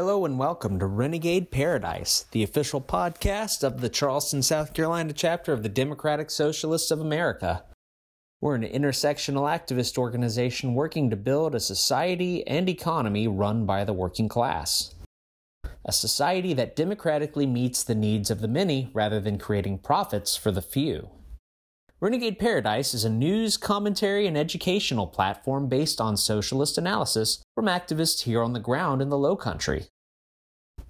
Hello and welcome to Renegade Paradise, the official podcast of the Charleston, South Carolina chapter of the Democratic Socialists of America. We're an intersectional activist organization working to build a society and economy run by the working class. A society that democratically meets the needs of the many rather than creating profits for the few. Renegade Paradise is a news, commentary, and educational platform based on socialist analysis from activists here on the ground in the Low Country.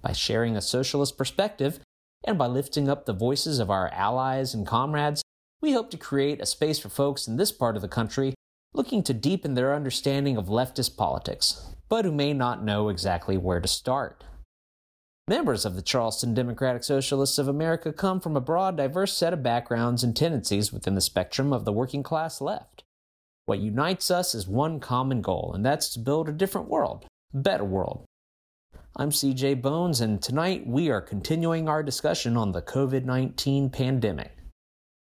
By sharing a socialist perspective and by lifting up the voices of our allies and comrades, we hope to create a space for folks in this part of the country looking to deepen their understanding of leftist politics, but who may not know exactly where to start. Members of the Charleston Democratic Socialists of America come from a broad, diverse set of backgrounds and tendencies within the spectrum of the working class left. What unites us is one common goal, and that's to build a different world, a better world. I'm CJ Bones, and tonight we are continuing our discussion on the COVID 19 pandemic.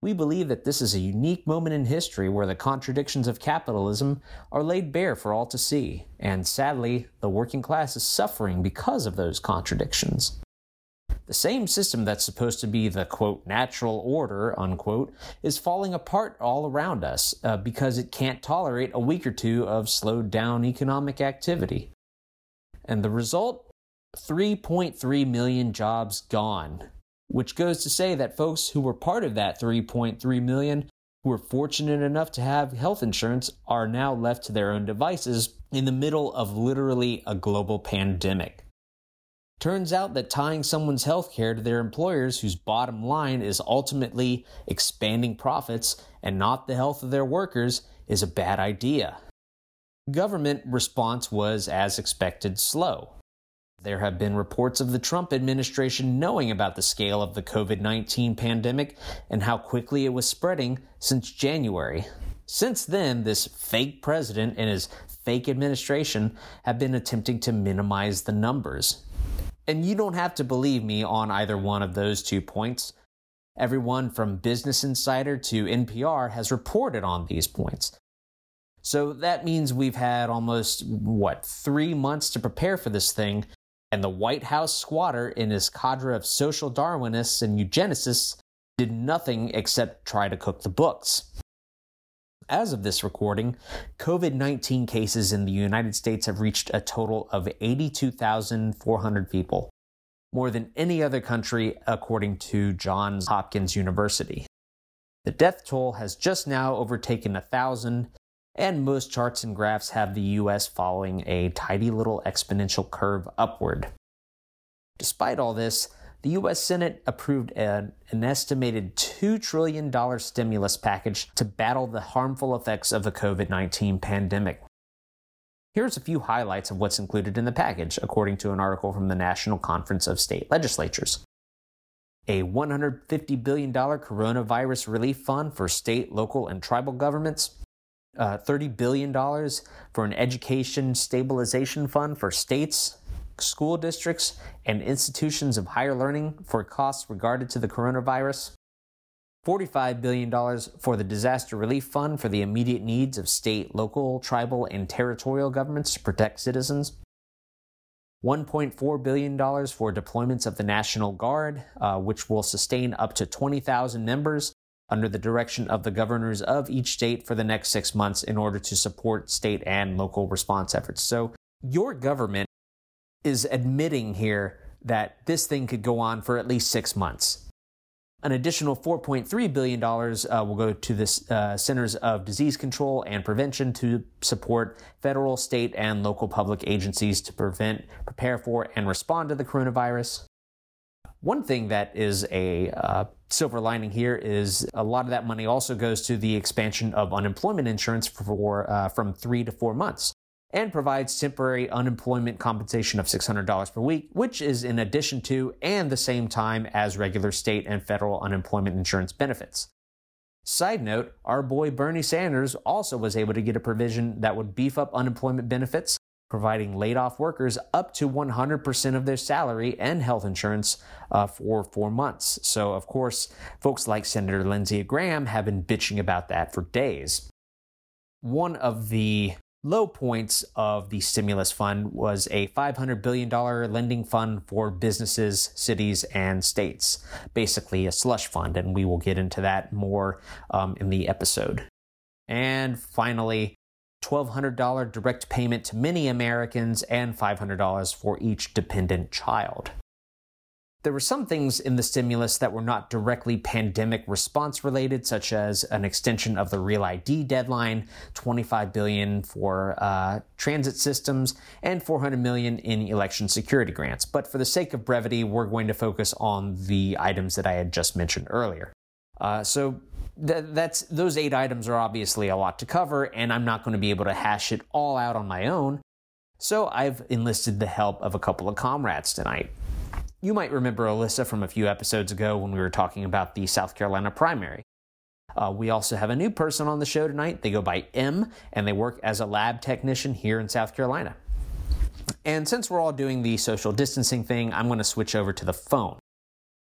We believe that this is a unique moment in history where the contradictions of capitalism are laid bare for all to see, and sadly, the working class is suffering because of those contradictions. The same system that's supposed to be the quote natural order unquote is falling apart all around us uh, because it can't tolerate a week or two of slowed down economic activity. And the result 3.3 million jobs gone which goes to say that folks who were part of that 3.3 million who were fortunate enough to have health insurance are now left to their own devices in the middle of literally a global pandemic. Turns out that tying someone's health care to their employers, whose bottom line is ultimately expanding profits and not the health of their workers, is a bad idea. Government response was, as expected, slow. There have been reports of the Trump administration knowing about the scale of the COVID 19 pandemic and how quickly it was spreading since January. Since then, this fake president and his fake administration have been attempting to minimize the numbers. And you don't have to believe me on either one of those two points. Everyone from Business Insider to NPR has reported on these points. So that means we've had almost, what, three months to prepare for this thing, and the White House squatter in his cadre of social Darwinists and eugenicists did nothing except try to cook the books. As of this recording, COVID 19 cases in the United States have reached a total of 82,400 people, more than any other country, according to Johns Hopkins University. The death toll has just now overtaken a thousand, and most charts and graphs have the US following a tidy little exponential curve upward. Despite all this, the US Senate approved an, an, estimated $2 trillion stimulus package to battle the harmful effects of the COVID 19 pandemic. Here's a few highlights of what's included in the package, according to an article from the National Conference of State Legislatures. A $150 billion coronavirus relief fund for state, local, and tribal governments, uh, $30 billion for an education stabilization fund for states, school districts, and institutions of higher learning for costs regarded to the coronavirus, $45 billion for the Disaster Relief Fund for the immediate needs of state, local, tribal, and territorial governments to protect citizens, $1.4 billion for deployments of the National Guard, uh, which will sustain up to 20,000 members under the direction of the governors of each state for the next six months in order to support state and local response efforts. So, your government is admitting here that this thing could go on for at least six months. An additional $4.3 billion uh, will go to the uh, Centers of Disease Control and Prevention to support federal, state, and local public agencies to prevent, prepare for, and respond to the coronavirus. One thing that is a uh, silver lining here is a lot of that money also goes to the expansion of unemployment insurance for uh, from three to four months and provides temporary unemployment compensation of $600 per week, which is in addition to and the same time as regular state and federal unemployment insurance benefits. Side note, our boy Bernie Sanders also was able to get a provision that would beef up unemployment benefits providing laid off workers up to 100% of their salary and health insurance uh, for four months. So, of course, folks like Senator Lindsey Graham have been bitching about that for days. One of the low points of the stimulus fund was a $500 billion lending fund for businesses, cities, and states. Basically, a slush fund, and we will get into that more um, in the episode. And finally, $1,200 direct payment to many Americans and $500 for each dependent child. There were some things in the stimulus that were not directly pandemic response related, such as an extension of the Real ID deadline, 25 billion for uh, transit systems, and 400 million in election security grants. But for the sake of brevity, we're going to focus on the items that I had just mentioned earlier. Uh, so th- that's those eight items are obviously a lot to cover, and I'm not going to be able to hash it all out on my own. So I've enlisted the help of a couple of comrades tonight. You might remember Alyssa from a few episodes ago when we were talking about the South Carolina primary. Uh, we also have a new person on the show tonight. They go by M, and they work as a lab technician here in South Carolina. And since we're all doing the social distancing thing, I'm going to switch over to the phone.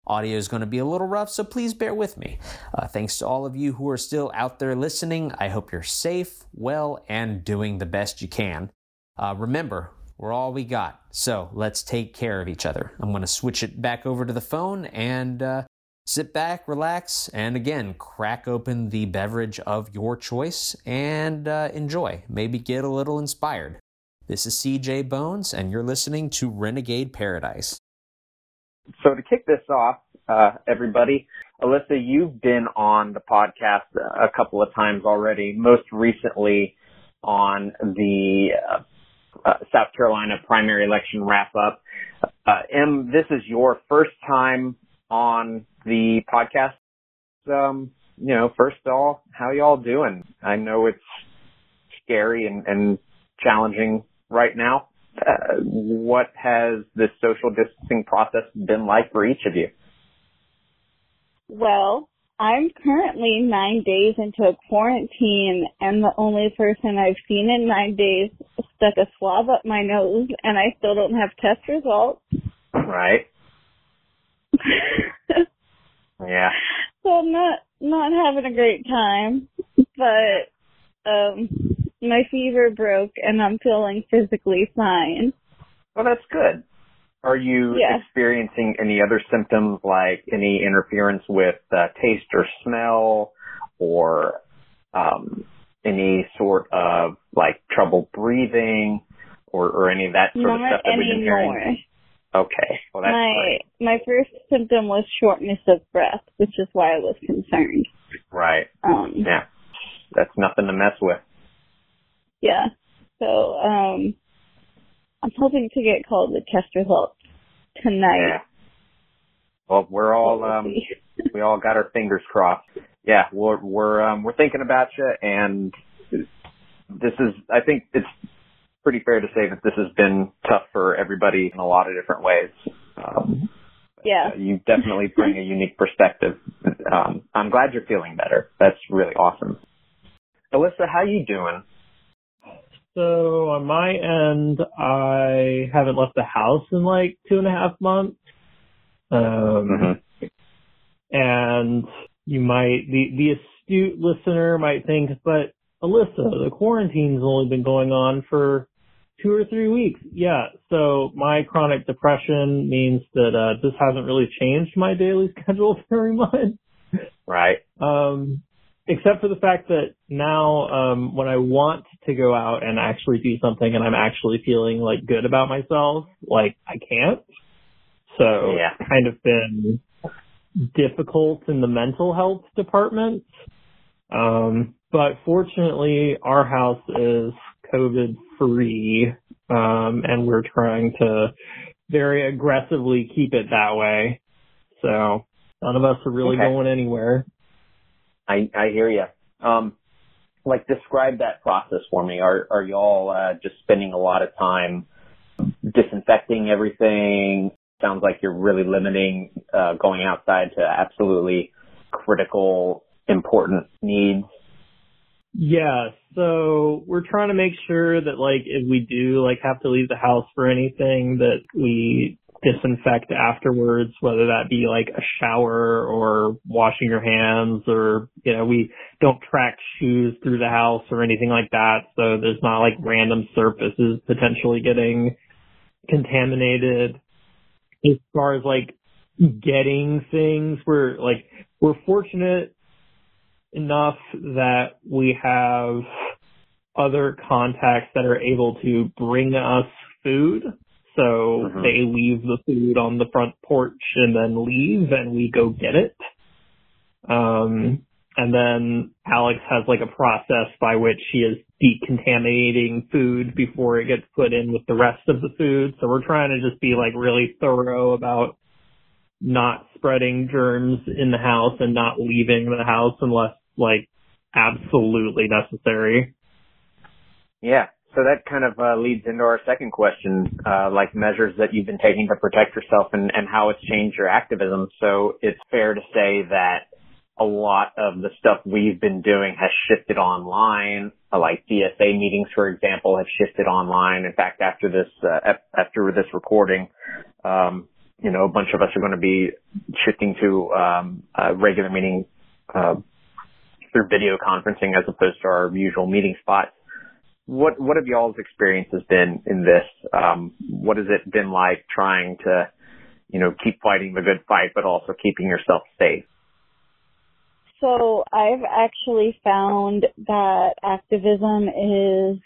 Audio is going to be a little rough, so please bear with me. Uh, thanks to all of you who are still out there listening. I hope you're safe, well, and doing the best you can. Uh, remember, we're all we got. So let's take care of each other. I'm going to switch it back over to the phone and uh, sit back, relax, and again, crack open the beverage of your choice and uh, enjoy. Maybe get a little inspired. This is CJ Bones, and you're listening to Renegade Paradise. So to kick this off, uh, everybody, Alyssa, you've been on the podcast a couple of times already. Most recently on the uh, uh, South Carolina primary election wrap up. Uh, M, this is your first time on the podcast. Um, you know, first of all, how y'all doing? I know it's scary and, and challenging right now. Uh, what has this social distancing process been like for each of you? Well, I'm currently nine days into a quarantine and the only person I've seen in nine days stuck a swab up my nose and I still don't have test results. Right. yeah. So I'm not, not having a great time, but, um, my fever broke and I'm feeling physically fine. Well, that's good. Are you yeah. experiencing any other symptoms like any interference with uh, taste or smell or um, any sort of like trouble breathing or, or any of that sort Not of stuff that anymore. we've been hearing? Okay. Well, that's my, great. My first symptom was shortness of breath, which is why I was concerned. Right. Um, yeah. That's nothing to mess with. Yeah. So, um, I'm hoping to get called the test results tonight. Yeah. Well, we're all um, we all got our fingers crossed. Yeah, we're we're um, we're thinking about you, and this is I think it's pretty fair to say that this has been tough for everybody in a lot of different ways. Um, yeah, uh, you definitely bring a unique perspective. Um, I'm glad you're feeling better. That's really awesome. Alyssa, how you doing? So on my end, I haven't left the house in like two and a half months. Um, mm-hmm. and you might, the, the astute listener might think, but Alyssa, the quarantine's only been going on for two or three weeks. Yeah. So my chronic depression means that, uh, this hasn't really changed my daily schedule very much. Right. Um, except for the fact that now um when I want to go out and actually do something and I'm actually feeling like good about myself, like I can't. So yeah. it's kind of been difficult in the mental health department. Um but fortunately our house is COVID free. Um and we're trying to very aggressively keep it that way. So none of us are really okay. going anywhere. I I hear you. Um, like describe that process for me. Are are y'all uh, just spending a lot of time disinfecting everything? Sounds like you're really limiting uh, going outside to absolutely critical, important needs. Yeah, so we're trying to make sure that like if we do like have to leave the house for anything that we disinfect afterwards, whether that be like a shower or washing your hands or, you know, we don't track shoes through the house or anything like that. So there's not like random surfaces potentially getting contaminated. As far as like getting things, we're like, we're fortunate enough that we have other contacts that are able to bring us food. So mm-hmm. they leave the food on the front porch and then leave and we go get it. Um, and then Alex has like a process by which he is decontaminating food before it gets put in with the rest of the food. So we're trying to just be like really thorough about not spreading germs in the house and not leaving the house unless like absolutely necessary. Yeah. So that kind of uh, leads into our second question, uh, like measures that you've been taking to protect yourself and, and how it's changed your activism. So it's fair to say that a lot of the stuff we've been doing has shifted online, like DSA meetings, for example, have shifted online. In fact, after this, uh, after this recording, um, you know, a bunch of us are going to be shifting to um, regular meeting uh, through video conferencing as opposed to our usual meeting spots what what have y'all's experiences been in this? Um, what has it been like trying to, you know, keep fighting the good fight, but also keeping yourself safe? So I've actually found that activism is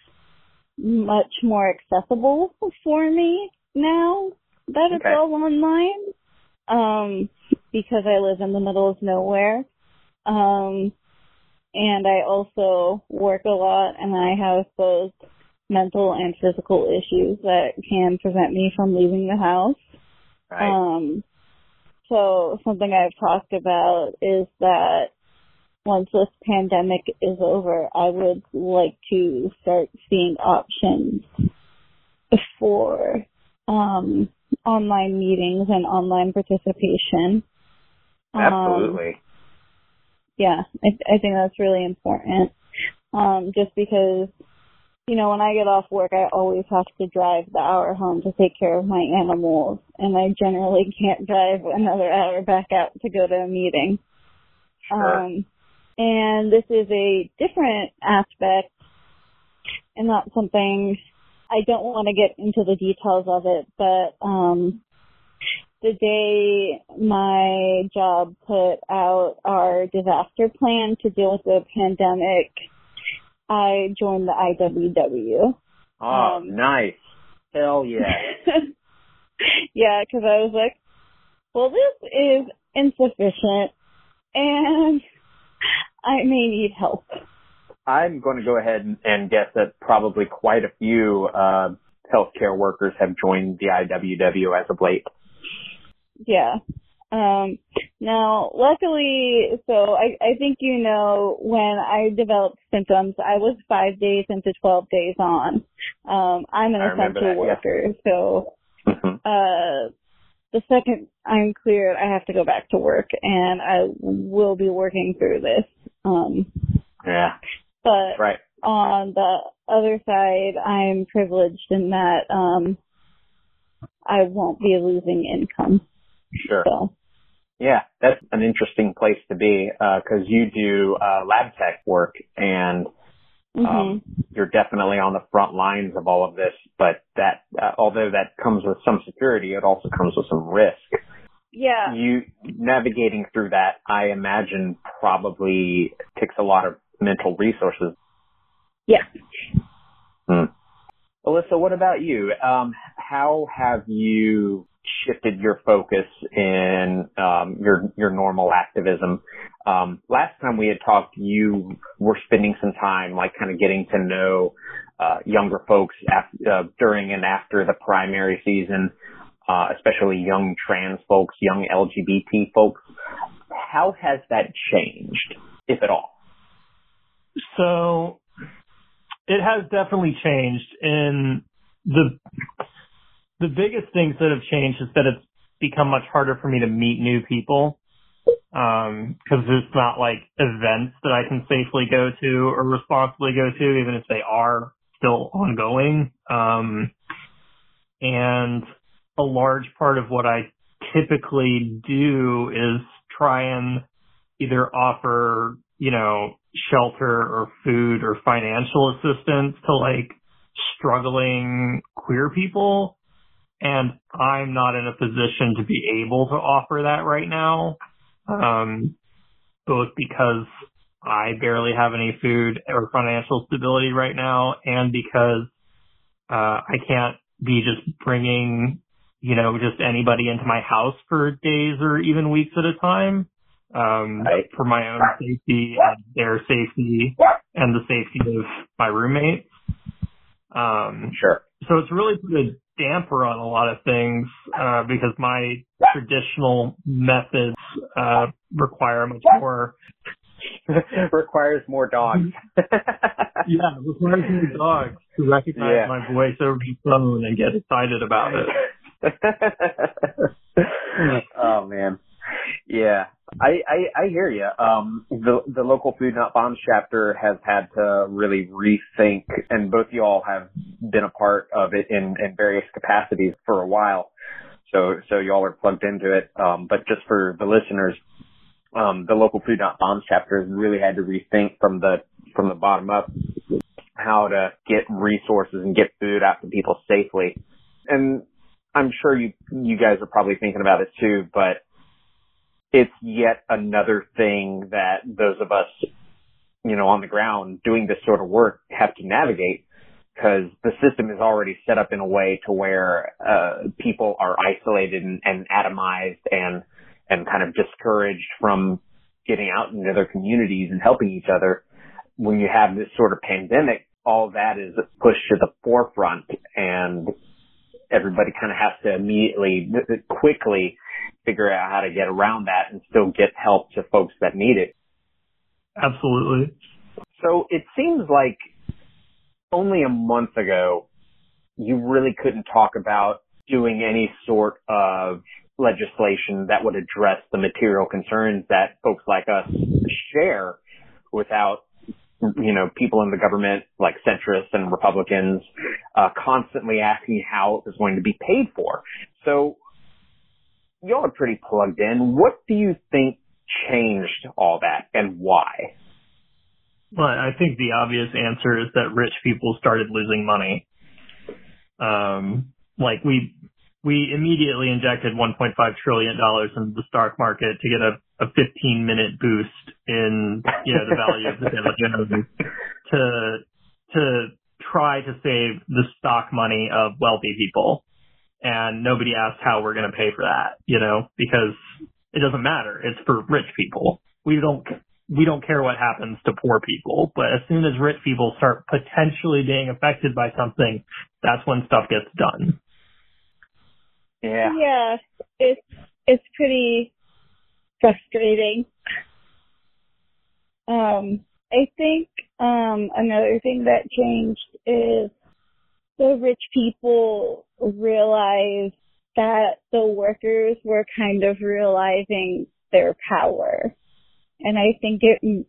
much more accessible for me now that it's okay. all online. Um, because I live in the middle of nowhere. Um, and I also work a lot and I have both mental and physical issues that can prevent me from leaving the house. Right. Um, so something I've talked about is that once this pandemic is over, I would like to start seeing options for um, online meetings and online participation. Um, Absolutely. Um, yeah, I, I think that's really important. Um, just because, you know, when I get off work, I always have to drive the hour home to take care of my animals, and I generally can't drive another hour back out to go to a meeting. Sure. Um, and this is a different aspect and not something I don't want to get into the details of it, but um, the day my job put out our disaster plan to deal with the pandemic, I joined the IWW. Oh, um, nice. Hell yeah. yeah, because I was like, well, this is insufficient and I may need help. I'm going to go ahead and, guess that probably quite a few uh, healthcare workers have joined the IWW as of late. Yeah. Um, now, luckily, so I, I think you know when I developed symptoms, I was five days into 12 days on. Um, I'm an essential that, worker, yeah. so, mm-hmm. uh, the second I'm cleared, I have to go back to work and I will be working through this. Um, yeah. But right. on the other side, I'm privileged in that, um, I won't be losing income. Sure. So. Yeah, that's an interesting place to be because uh, you do uh, lab tech work and um, mm-hmm. you're definitely on the front lines of all of this. But that, uh, although that comes with some security, it also comes with some risk. Yeah. You navigating through that, I imagine, probably takes a lot of mental resources. Yeah. Hmm. Alyssa, what about you? Um, how have you shifted your focus in um, your your normal activism. Um, last time we had talked, you were spending some time, like, kind of getting to know uh, younger folks uh, during and after the primary season, uh, especially young trans folks, young LGBT folks. How has that changed, if at all? So, it has definitely changed in the the biggest things that have changed is that it's become much harder for me to meet new people because um, there's not like events that I can safely go to or responsibly go to, even if they are still ongoing. Um, and a large part of what I typically do is try and either offer, you know, shelter or food or financial assistance to like struggling queer people. And I'm not in a position to be able to offer that right now. Um, both because I barely have any food or financial stability right now and because, uh, I can't be just bringing, you know, just anybody into my house for days or even weeks at a time um, right. for my own safety and their safety and the safety of my roommates. Um, sure. So it's really put a damper on a lot of things uh, because my traditional methods uh, require much more. requires more dogs. yeah, requires more dogs to recognize yeah. my voice over the phone and get excited about it. oh man, yeah, I, I, I hear you. Um, the, the local Food Not Bombs chapter has had to really rethink, and both y'all have been a part of it in, in various capacities for a while. So, so y'all are plugged into it. Um, but just for the listeners, um, the local Food Not Bombs chapter has really had to rethink from the, from the bottom up how to get resources and get food out to people safely. And I'm sure you, you guys are probably thinking about it too, but it's yet another thing that those of us, you know, on the ground doing this sort of work have to navigate because the system is already set up in a way to where uh, people are isolated and, and atomized and and kind of discouraged from getting out into their communities and helping each other. When you have this sort of pandemic, all that is pushed to the forefront and everybody kind of has to immediately, quickly figure out how to get around that and still get help to folks that need it. Absolutely. So it seems like only a month ago, you really couldn't talk about doing any sort of legislation that would address the material concerns that folks like us share without you know, people in the government, like centrists and Republicans, uh, constantly asking how it was going to be paid for. So y'all are pretty plugged in. What do you think changed all that and why? Well, I think the obvious answer is that rich people started losing money. Um, like we, we immediately injected 1.5 trillion dollars into the stock market to get a, a 15 minute boost in, you know, the value of the Dow Jones to, to try to save the stock money of wealthy people and nobody asked how we're going to pay for that, you know, because it doesn't matter. It's for rich people. We don't we don't care what happens to poor people, but as soon as rich people start potentially being affected by something, that's when stuff gets done. Yeah. Yeah, it's it's pretty frustrating. Um, I think um another thing that changed is the rich people realized that the workers were kind of realizing their power. And I think it,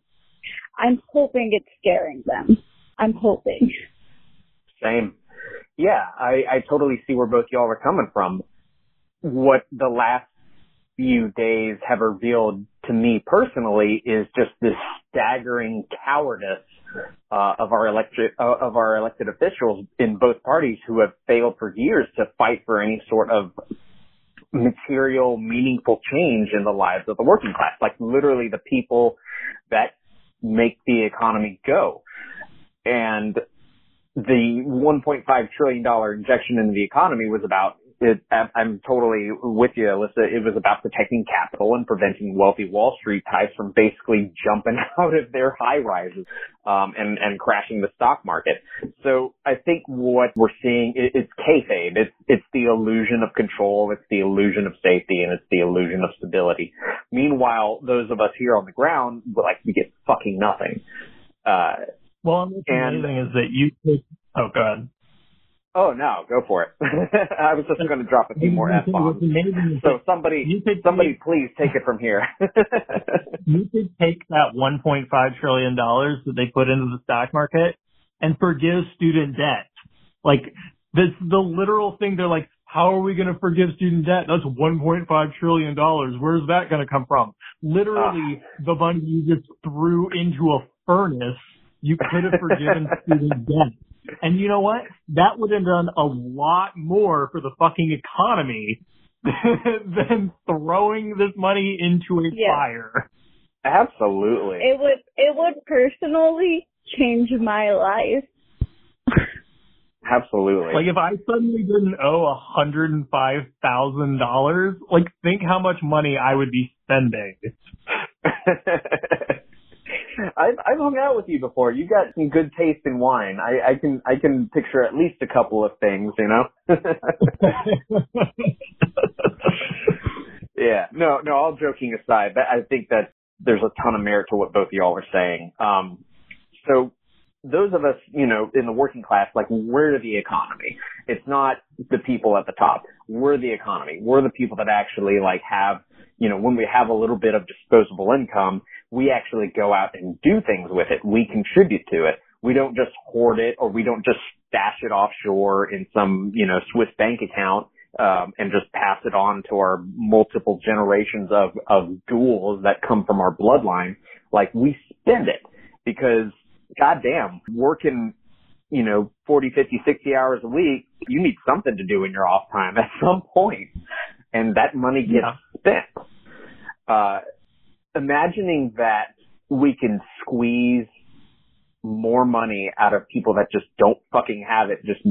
I'm hoping it's scaring them. I'm hoping. Same. Yeah, I, I totally see where both y'all are coming from. What the last few days have revealed to me personally is just this staggering cowardice uh, of our elected uh, of our elected officials in both parties who have failed for years to fight for any sort of material, meaningful change in the lives of the working class, like literally the people that make the economy go. And the 1.5 trillion dollar injection into the economy was about it, I'm totally with you, Alyssa. It was about protecting capital and preventing wealthy Wall Street types from basically jumping out of their high rises um, and and crashing the stock market. So I think what we're seeing is it's kayfabe. It's it's the illusion of control. It's the illusion of safety, and it's the illusion of stability. Meanwhile, those of us here on the ground, like we get fucking nothing. Uh, well, what's and, amazing is that you. Oh, go ahead. Oh no, go for it. I was just going to drop a few more f bombs. So somebody, somebody, take, please take it from here. you could take that 1.5 trillion dollars that they put into the stock market and forgive student debt. Like that's the literal thing. They're like, how are we going to forgive student debt? That's 1.5 trillion dollars. Where's that going to come from? Literally, uh, the money you just threw into a furnace, you could have forgiven student debt. And you know what? That would have done a lot more for the fucking economy than throwing this money into a yeah. fire. Absolutely. It would it would personally change my life. Absolutely. Like if I suddenly didn't owe a hundred and five thousand dollars, like think how much money I would be spending. I've I've hung out with you before. You got some good taste in wine. I, I can I can picture at least a couple of things, you know. yeah. No, no. All joking aside, but I think that there's a ton of merit to what both of y'all are saying. Um, so those of us, you know, in the working class, like we're the economy. It's not the people at the top. We're the economy. We're the people that actually like have, you know, when we have a little bit of disposable income, we actually go out and do things with it. We contribute to it. We don't just hoard it or we don't just stash it offshore in some, you know, Swiss bank account. Um, and just pass it on to our multiple generations of, of ghouls that come from our bloodline. Like we spend it because goddamn, working, you know, 40, 50, 60 hours a week, you need something to do in your off time at some point. And that money gets yeah. spent. Uh, imagining that we can squeeze more money out of people that just don't fucking have it just,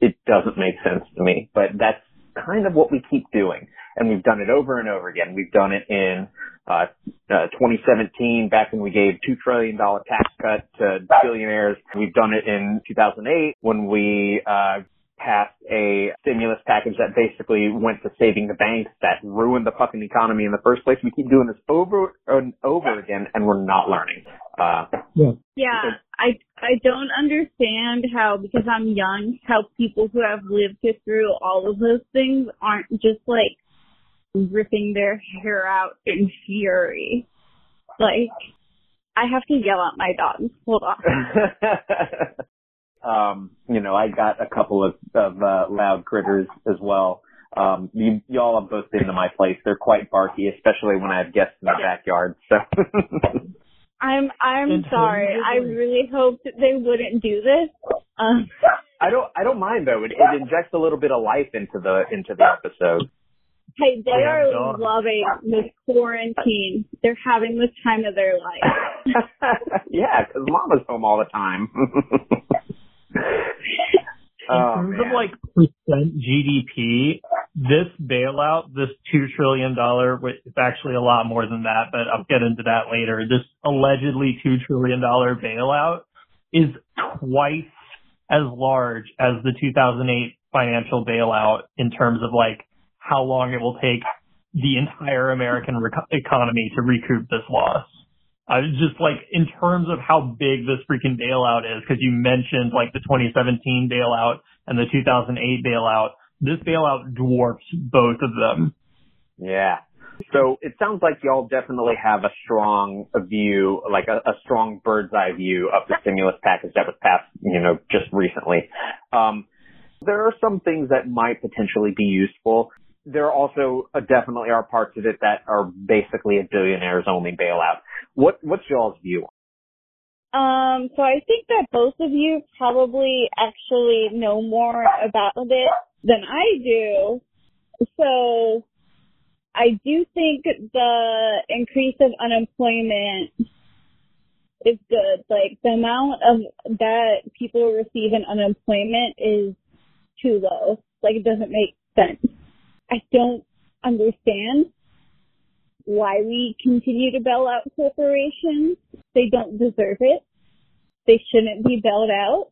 it doesn't make sense to me. But that's kind of what we keep doing. And we've done it over and over again. We've done it in uh, uh, 2017, back when we gave $2 trillion tax cut to billionaires. We've done it in 2008 when we, uh, passed a stimulus package that basically went to saving the banks that ruined the fucking economy in the first place. We keep doing this over and over again and we're not learning. Uh, yeah. Yeah. I, I don't understand how, because I'm young, how people who have lived through all of those things aren't just like ripping their hair out in fury. Like, I have to yell at my dogs. Hold on. um, you know, I got a couple of, of uh, loud critters as well. Um, you, y'all have both been to my place. They're quite barky, especially when I have guests in the backyard. So. I'm I'm sorry. I really hoped they wouldn't do this. Um, I don't I don't mind though. It, it injects a little bit of life into the into the episode. Hey, they are loving this quarantine. They're having the time of their life. yeah, because mama's home all the time. In oh, terms man. of like percent GDP, this bailout, this two trillion dollar, it's actually a lot more than that, but I'll get into that later. This allegedly two trillion dollar bailout is twice as large as the 2008 financial bailout in terms of like how long it will take the entire American rec- economy to recoup this loss. I was just like, in terms of how big this freaking bailout is, because you mentioned like the 2017 bailout and the 2008 bailout, this bailout dwarfs both of them. Yeah. So it sounds like y'all definitely have a strong view, like a, a, strong bird's eye view of the stimulus package that was passed, you know, just recently. Um, there are some things that might potentially be useful there also uh, definitely are parts of it that are basically a billionaires only bailout. What what's y'all's view? On? Um, so I think that both of you probably actually know more about it than I do. So I do think the increase of unemployment is good. Like the amount of that people receive in unemployment is too low. Like it doesn't make sense. I don't understand why we continue to bail out corporations. They don't deserve it. They shouldn't be bailed out,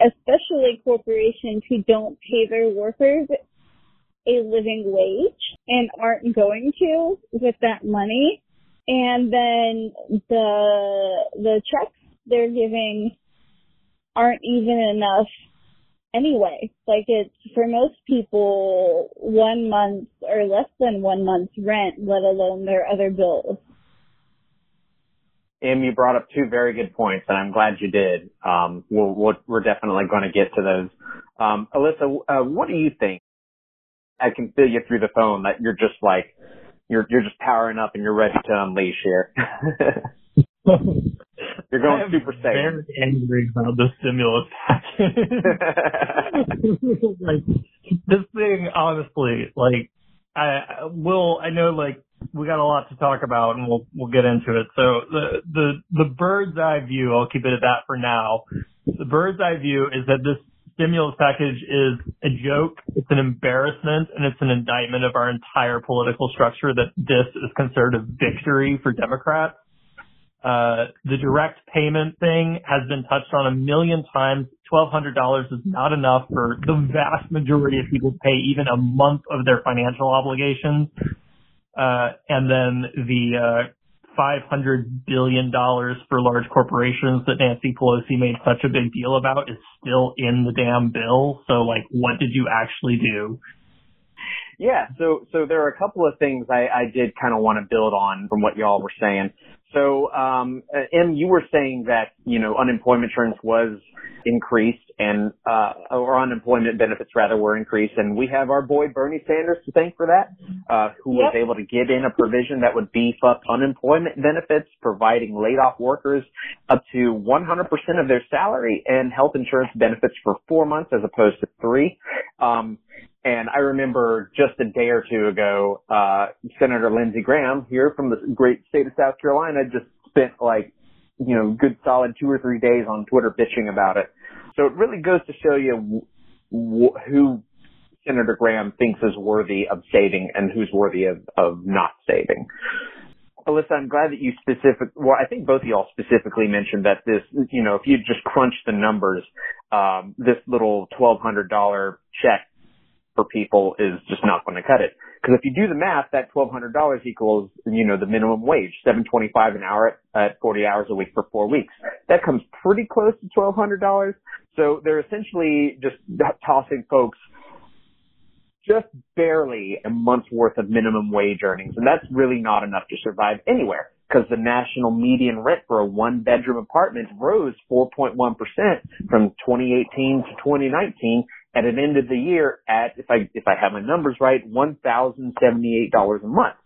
especially corporations who don't pay their workers a living wage and aren't going to with that money. And then the, the checks they're giving aren't even enough anyway. Like it's for most people one month or less than one month's rent, let alone their other bills. Em, you brought up two very good points, and I'm glad you did. Um, we'll, we are definitely going to get to those. Um, Alyssa, uh, what do you think? I can feel you through the phone that you're just like you're you're just powering up and you're ready to unleash here. you're going super safe. Very angry about the stimulus package. like this thing, honestly, like I will. I know, like we got a lot to talk about, and we'll we'll get into it. So the the the bird's eye view, I'll keep it at that for now. The bird's eye view is that this stimulus package is a joke, it's an embarrassment, and it's an indictment of our entire political structure that this is considered a victory for Democrats. Uh, the direct payment thing has been touched on a million times. $1,200 is not enough for the vast majority of people to pay even a month of their financial obligations. Uh, and then the, uh, $500 billion for large corporations that Nancy Pelosi made such a big deal about is still in the damn bill. So like, what did you actually do? Yeah, so so there are a couple of things I, I did kind of want to build on from what y'all were saying. So, um, M, you were saying that you know unemployment insurance was increased and uh, or unemployment benefits rather were increased, and we have our boy Bernie Sanders to thank for that, uh, who yep. was able to get in a provision that would beef up unemployment benefits, providing laid off workers up to 100% of their salary and health insurance benefits for four months as opposed to three. Um, and I remember just a day or two ago, uh, Senator Lindsey Graham here from the great state of South Carolina just spent like, you know, good solid two or three days on Twitter bitching about it. So it really goes to show you wh- who Senator Graham thinks is worthy of saving and who's worthy of, of not saving. Alyssa, I'm glad that you specific. Well, I think both of y'all specifically mentioned that this, you know, if you just crunch the numbers, um, this little $1,200 check for people is just not going to cut it. Because if you do the math, that $1,200 equals, you know, the minimum wage, 725 an hour at, at 40 hours a week for four weeks. That comes pretty close to $1,200. So they're essentially just tossing folks just barely a month's worth of minimum wage earnings. And that's really not enough to survive anywhere because the national median rent for a one bedroom apartment rose 4.1% from 2018 to 2019 at an end of the year at, if I, if I have my numbers right, $1,078 a month.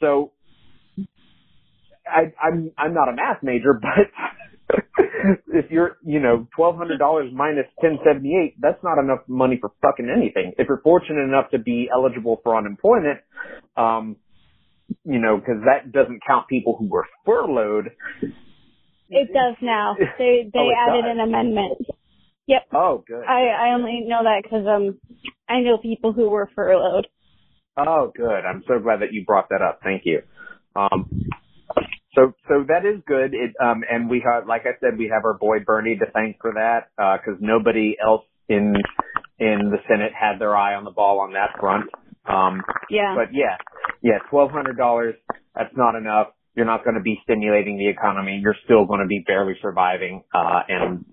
So I, I'm, I'm not a math major, but if you're, you know, $1,200 minus 1078, that's not enough money for fucking anything. If you're fortunate enough to be eligible for unemployment, um, you know, cause that doesn't count people who were furloughed. It does now. They, they oh, added does. an amendment. Yep. Oh, good. I, I only know that because um, I know people who were furloughed. Oh, good. I'm so glad that you brought that up. Thank you. Um, so, so that is good. It, um, and we have, like I said, we have our boy Bernie to thank for that, uh, cause nobody else in, in the Senate had their eye on the ball on that front. Um, yeah. But yeah, yeah, $1,200, that's not enough. You're not going to be stimulating the economy. You're still going to be barely surviving. Uh, and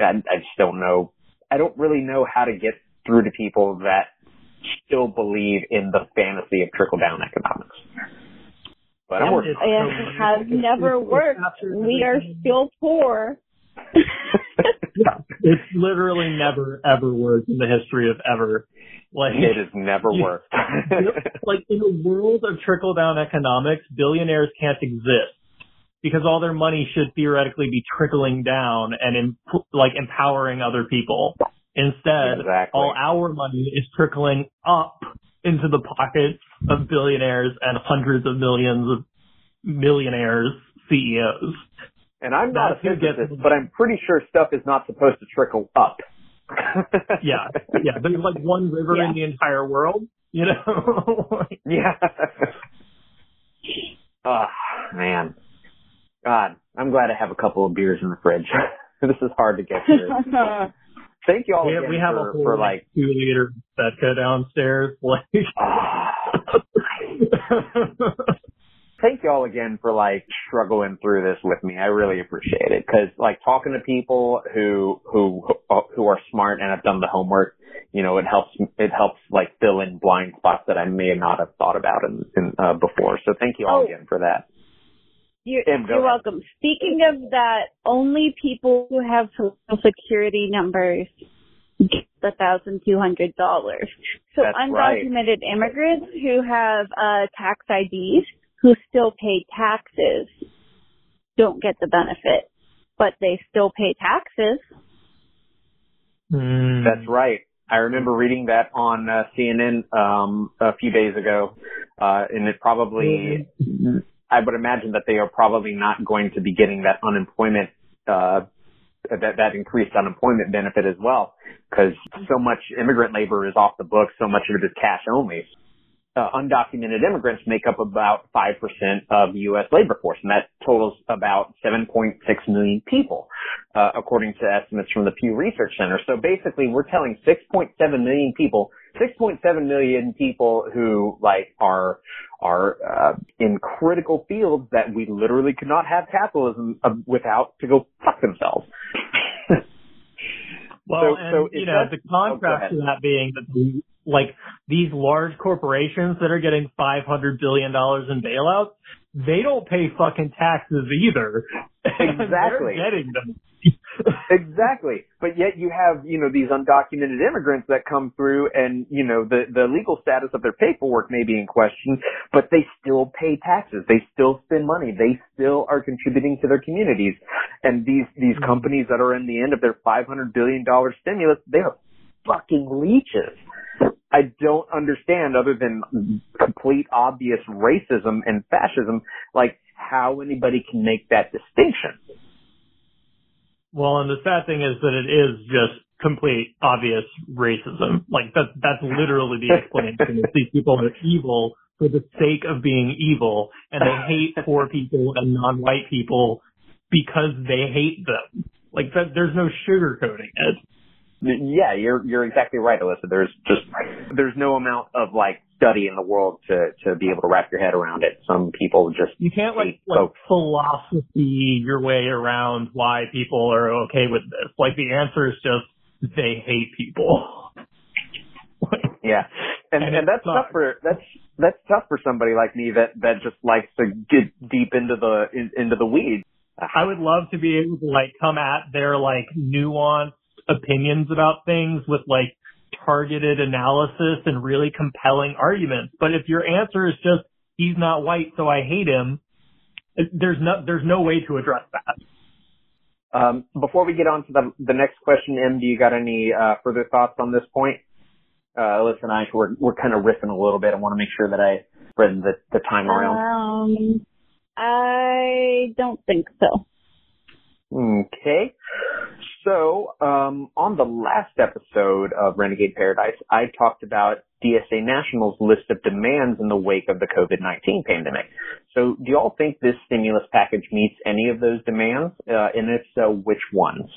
I, I just don't know. I don't really know how to get through to people that still believe in the fantasy of trickle down economics. But I'm working. It has never worked. We are still poor. yeah, it's literally never ever worked in the history of ever. Like it has never worked. like in a world of trickle down economics, billionaires can't exist because all their money should theoretically be trickling down and in, like empowering other people. Instead, exactly. all our money is trickling up into the pockets of billionaires and hundreds of millions of millionaires, CEOs. And I'm not That's a physicist, but I'm pretty sure stuff is not supposed to trickle up. yeah, yeah. There's like one river yeah. in the entire world, you know. yeah. Oh man. God, I'm glad I have a couple of beers in the fridge. this is hard to get through. Thank you all we, again we have for, a whole for like two liter vodka downstairs. Like, thank you all again for like struggling through this with me. I really appreciate it because like talking to people who who who are smart and have done the homework, you know, it helps it helps like fill in blind spots that I may not have thought about in, in uh, before. So thank you all oh. again for that. You're, you're welcome. Speaking of that, only people who have social security numbers get the thousand two hundred dollars. So That's undocumented immigrants who have uh, tax IDs who still pay taxes don't get the benefit, but they still pay taxes. Mm. That's right. I remember reading that on uh, CNN um, a few days ago, uh, and it probably, I would imagine that they are probably not going to be getting that unemployment, uh, that that increased unemployment benefit as well, because so much immigrant labor is off the books, so much of it is cash only uh, undocumented immigrants make up about 5% of the U.S. labor force, and that totals about 7.6 million people, uh, according to estimates from the Pew Research Center. So basically, we're telling 6.7 million people, 6.7 million people who like are are uh, in critical fields that we literally could not have capitalism uh, without to go fuck themselves. Well, So- and so you know, the oh, contrast ahead. to that being that the, like these large corporations that are getting five hundred billion dollars in bailouts, they don't pay fucking taxes either. Exactly. Getting them. Exactly. But yet you have, you know, these undocumented immigrants that come through and, you know, the, the legal status of their paperwork may be in question, but they still pay taxes. They still spend money. They still are contributing to their communities. And these, these Mhm. companies that are in the end of their $500 billion stimulus, they are fucking leeches. I don't understand other than complete obvious racism and fascism, like how anybody can make that distinction. Well, and the sad thing is that it is just complete obvious racism. Like that's that's literally the explanation. these people are evil for the sake of being evil, and they hate poor people and non-white people because they hate them. Like that, there's no sugarcoating it. Yeah, you're you're exactly right, Alyssa. There's just there's no amount of like study in the world to to be able to wrap your head around it. Some people just You can't like like philosophy your way around why people are okay with this. Like the answer is just they hate people. yeah, and And and, that's sucks. tough for that's that's tough for somebody like me that that just likes to get deep into the in, into the weeds. I would love to be able to like come at their like nuanced opinions about things with like targeted analysis and really compelling arguments. But if your answer is just he's not white, so I hate him, there's no there's no way to address that. Um, before we get on to the the next question, M, do you got any uh, further thoughts on this point? Uh, Alyssa and I we're we're kind of riffing a little bit. I want to make sure that I spread the the time around. Um, I don't think so. Okay. So, um, on the last episode of Renegade Paradise, I talked about DSA National's list of demands in the wake of the COVID-19 pandemic. So, do y'all think this stimulus package meets any of those demands? Uh, and if so, which ones?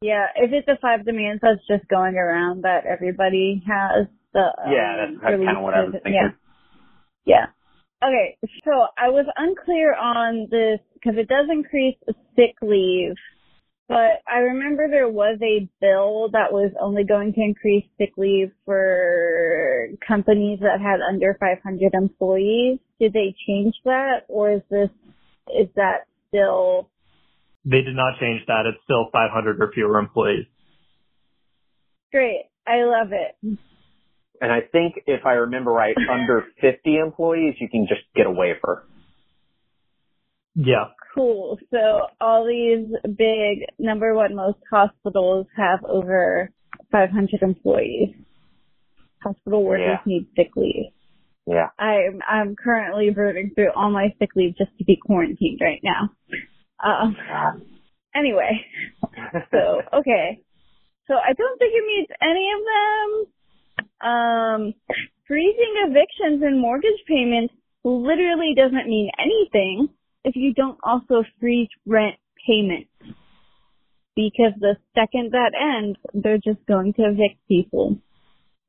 Yeah, if it's the five demands that's just going around that everybody has, the um, Yeah, that's kind of what I was thinking. Yeah. Yeah. Okay, so I was unclear on this because it does increase sick leave, but I remember there was a bill that was only going to increase sick leave for companies that had under 500 employees. Did they change that, or is this is that still? They did not change that. It's still 500 or fewer employees. Great. I love it. And I think if I remember right, under 50 employees, you can just get a waiver. Yeah. Cool. So all these big, number one, most hospitals have over 500 employees. Hospital workers Yeah. need sick leave. Yeah. I'm I'm currently burning through all my sick leave just to be quarantined right now. Um, anyway, so okay. So I don't think it meets any of them. Um, freezing evictions and mortgage payments literally doesn't mean anything if you don't also freeze rent payments. Because the second that ends, they're just going to evict people.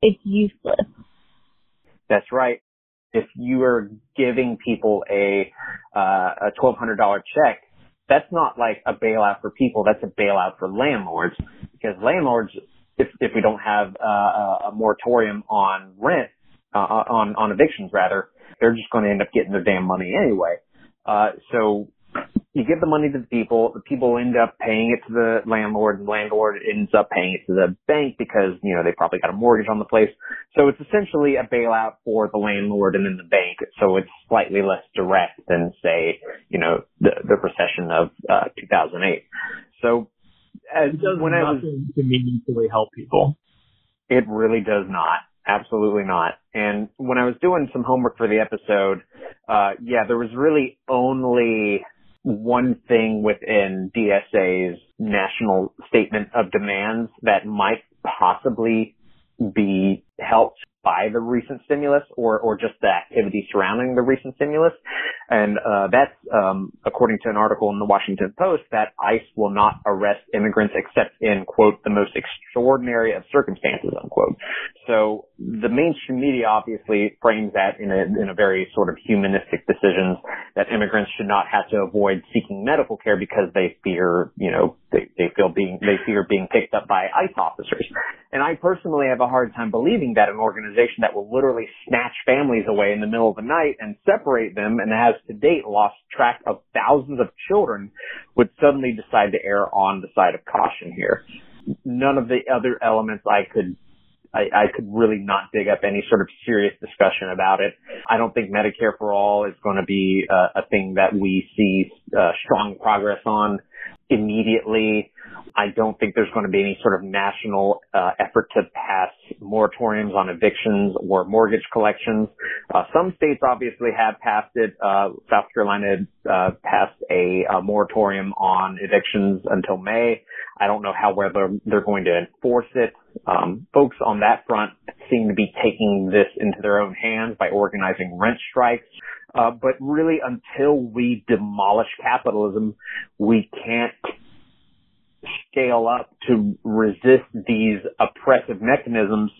It's useless. That's right. If you are giving people a uh, a twelve hundred dollar check, that's not like a bailout for people. That's a bailout for landlords because landlords, if if we don't have uh, a moratorium on rent, uh, on on evictions rather, they're just going to end up getting their damn money anyway. Uh, so you give the money to the people, the people end up paying it to the landlord, and the landlord ends up paying it to the bank because, you know, they probably got a mortgage on the place. So it's essentially a bailout for the landlord and then the bank. So it's slightly less direct than say, you know, the, the recession of, uh, 2008. So as, It does when I was, nothing to meaningfully help people. it really does not. Absolutely not. And when I was doing some homework for the episode, uh, yeah, there was really only one thing within DSA's national statement of demands that might possibly be helped by the recent stimulus or, or just the activity surrounding the recent stimulus. And, uh, that's, um, according to an article in the Washington Post that ICE will not arrest immigrants except in, quote, the most extraordinary of circumstances, unquote. So the mainstream media obviously frames that in a, in a very sort of humanistic decisions that immigrants should not have to avoid seeking medical care because they fear, you know, they, they feel being, they fear being picked up by ICE officers. And I personally have a hard time believing that an organization that will literally snatch families away in the middle of the night and separate them and has to date lost track of thousands of children would suddenly decide to err on the side of caution here. None of the other elements I could I, I could really not dig up any sort of serious discussion about it. I don't think Medicare for all is going to be uh, a thing that we see uh, strong progress on immediately. I don't think there's going to be any sort of national uh, effort to pass moratoriums on evictions or mortgage collections. Uh, some states obviously have passed it. Uh, South Carolina uh, passed a, a moratorium on evictions until May. I don't know how whether they're going to enforce it. Um, folks on that front seem to be taking this into their own hands by organizing rent strikes. Uh, but really, until we demolish capitalism, we can't scale up to resist these oppressive mechanisms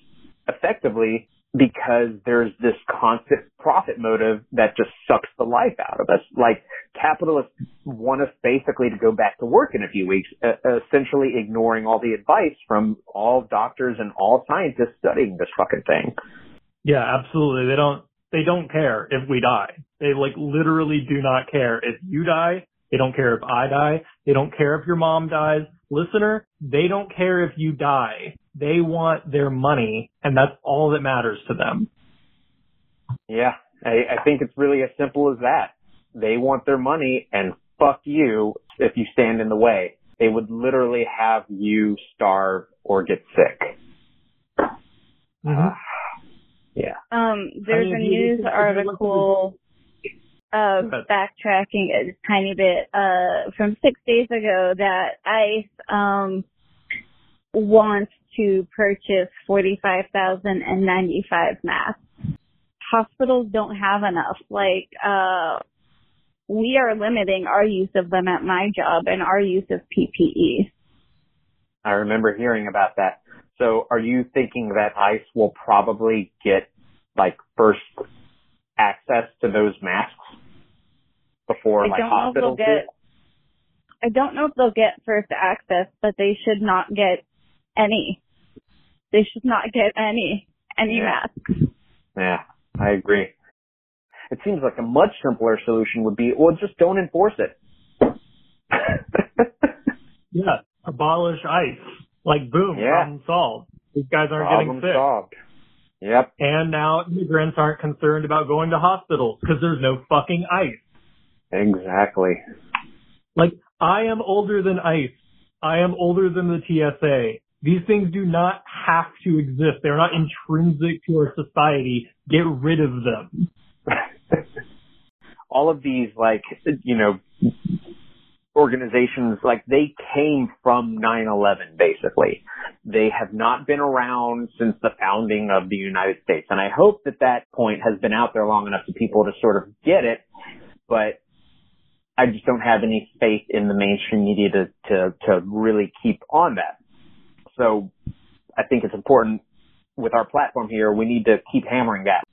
effectively because there's this constant profit motive that just sucks the life out of us. Like capitalists want us basically to go back to work in a few weeks, essentially ignoring all the advice from all doctors and all scientists studying this fucking thing. Yeah, absolutely. They don't they don't care if we die. They like literally do not care if you die. They don't care if I die. They don't care if your mom dies. Listener, they don't care if you die. They want their money and that's all that matters to them. Yeah, I, I think it's really as simple as that. They want their money and fuck you if you stand in the way. They would literally have you starve or get sick. Mm-hmm. Uh, yeah. Um, there's I mean, a news you- you- article uh, backtracking a tiny bit uh, from six days ago that ICE um, wants to purchase 45,095 masks. Hospitals don't have enough. Like, uh, we are limiting our use of them at my job and our use of PPE. I remember hearing about that. So are you thinking that ICE will probably get like first access to those masks before I like don't know if hospitals they'll do? get. I don't know if they'll get first access, but they should not get any. They should not get any any Yeah. masks. Yeah, I agree. It seems like a much simpler solution would be, well, just don't enforce it. Yeah. Abolish ICE. Like boom, Yeah. problem solved. These guys aren't Problem getting sick. solved. Yep. And now immigrants aren't concerned about going to hospitals because there's no fucking ICE. Exactly. Like, I am older than ICE. I am older than the TSA. These things do not have to exist. They're not intrinsic to our society. Get rid of them. All of these, like, you know, organizations, like, they came from 9-11, basically. They have not been around since the founding of the United States. And I hope that that point has been out there long enough for people to sort of get it, but I just don't have any faith in the mainstream media to, to, to really keep on that. So I think it's important with our platform here, we need to keep hammering that.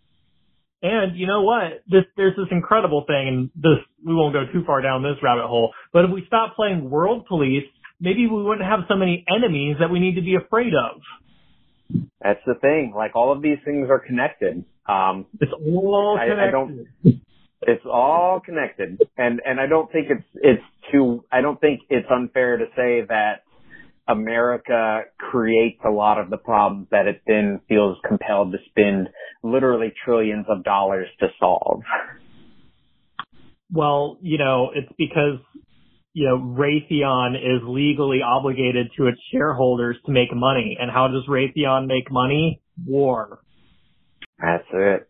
And you know what? This, there's this incredible thing, and this, we won't go too far down this rabbit hole, but if we stop playing world police, maybe we wouldn't have so many enemies that we need to be afraid of. That's the thing. Like all of these things are connected. Um, It's all I- I connected. don't- It's all connected, and and I don't think it's it's too. I don't think it's unfair to say that America creates a lot of the problems that it then feels compelled to spend literally trillions of dollars to solve. Well, you know, it's because you know, Raytheon is legally obligated to its shareholders to make money. And how does Raytheon make money? War. That's it.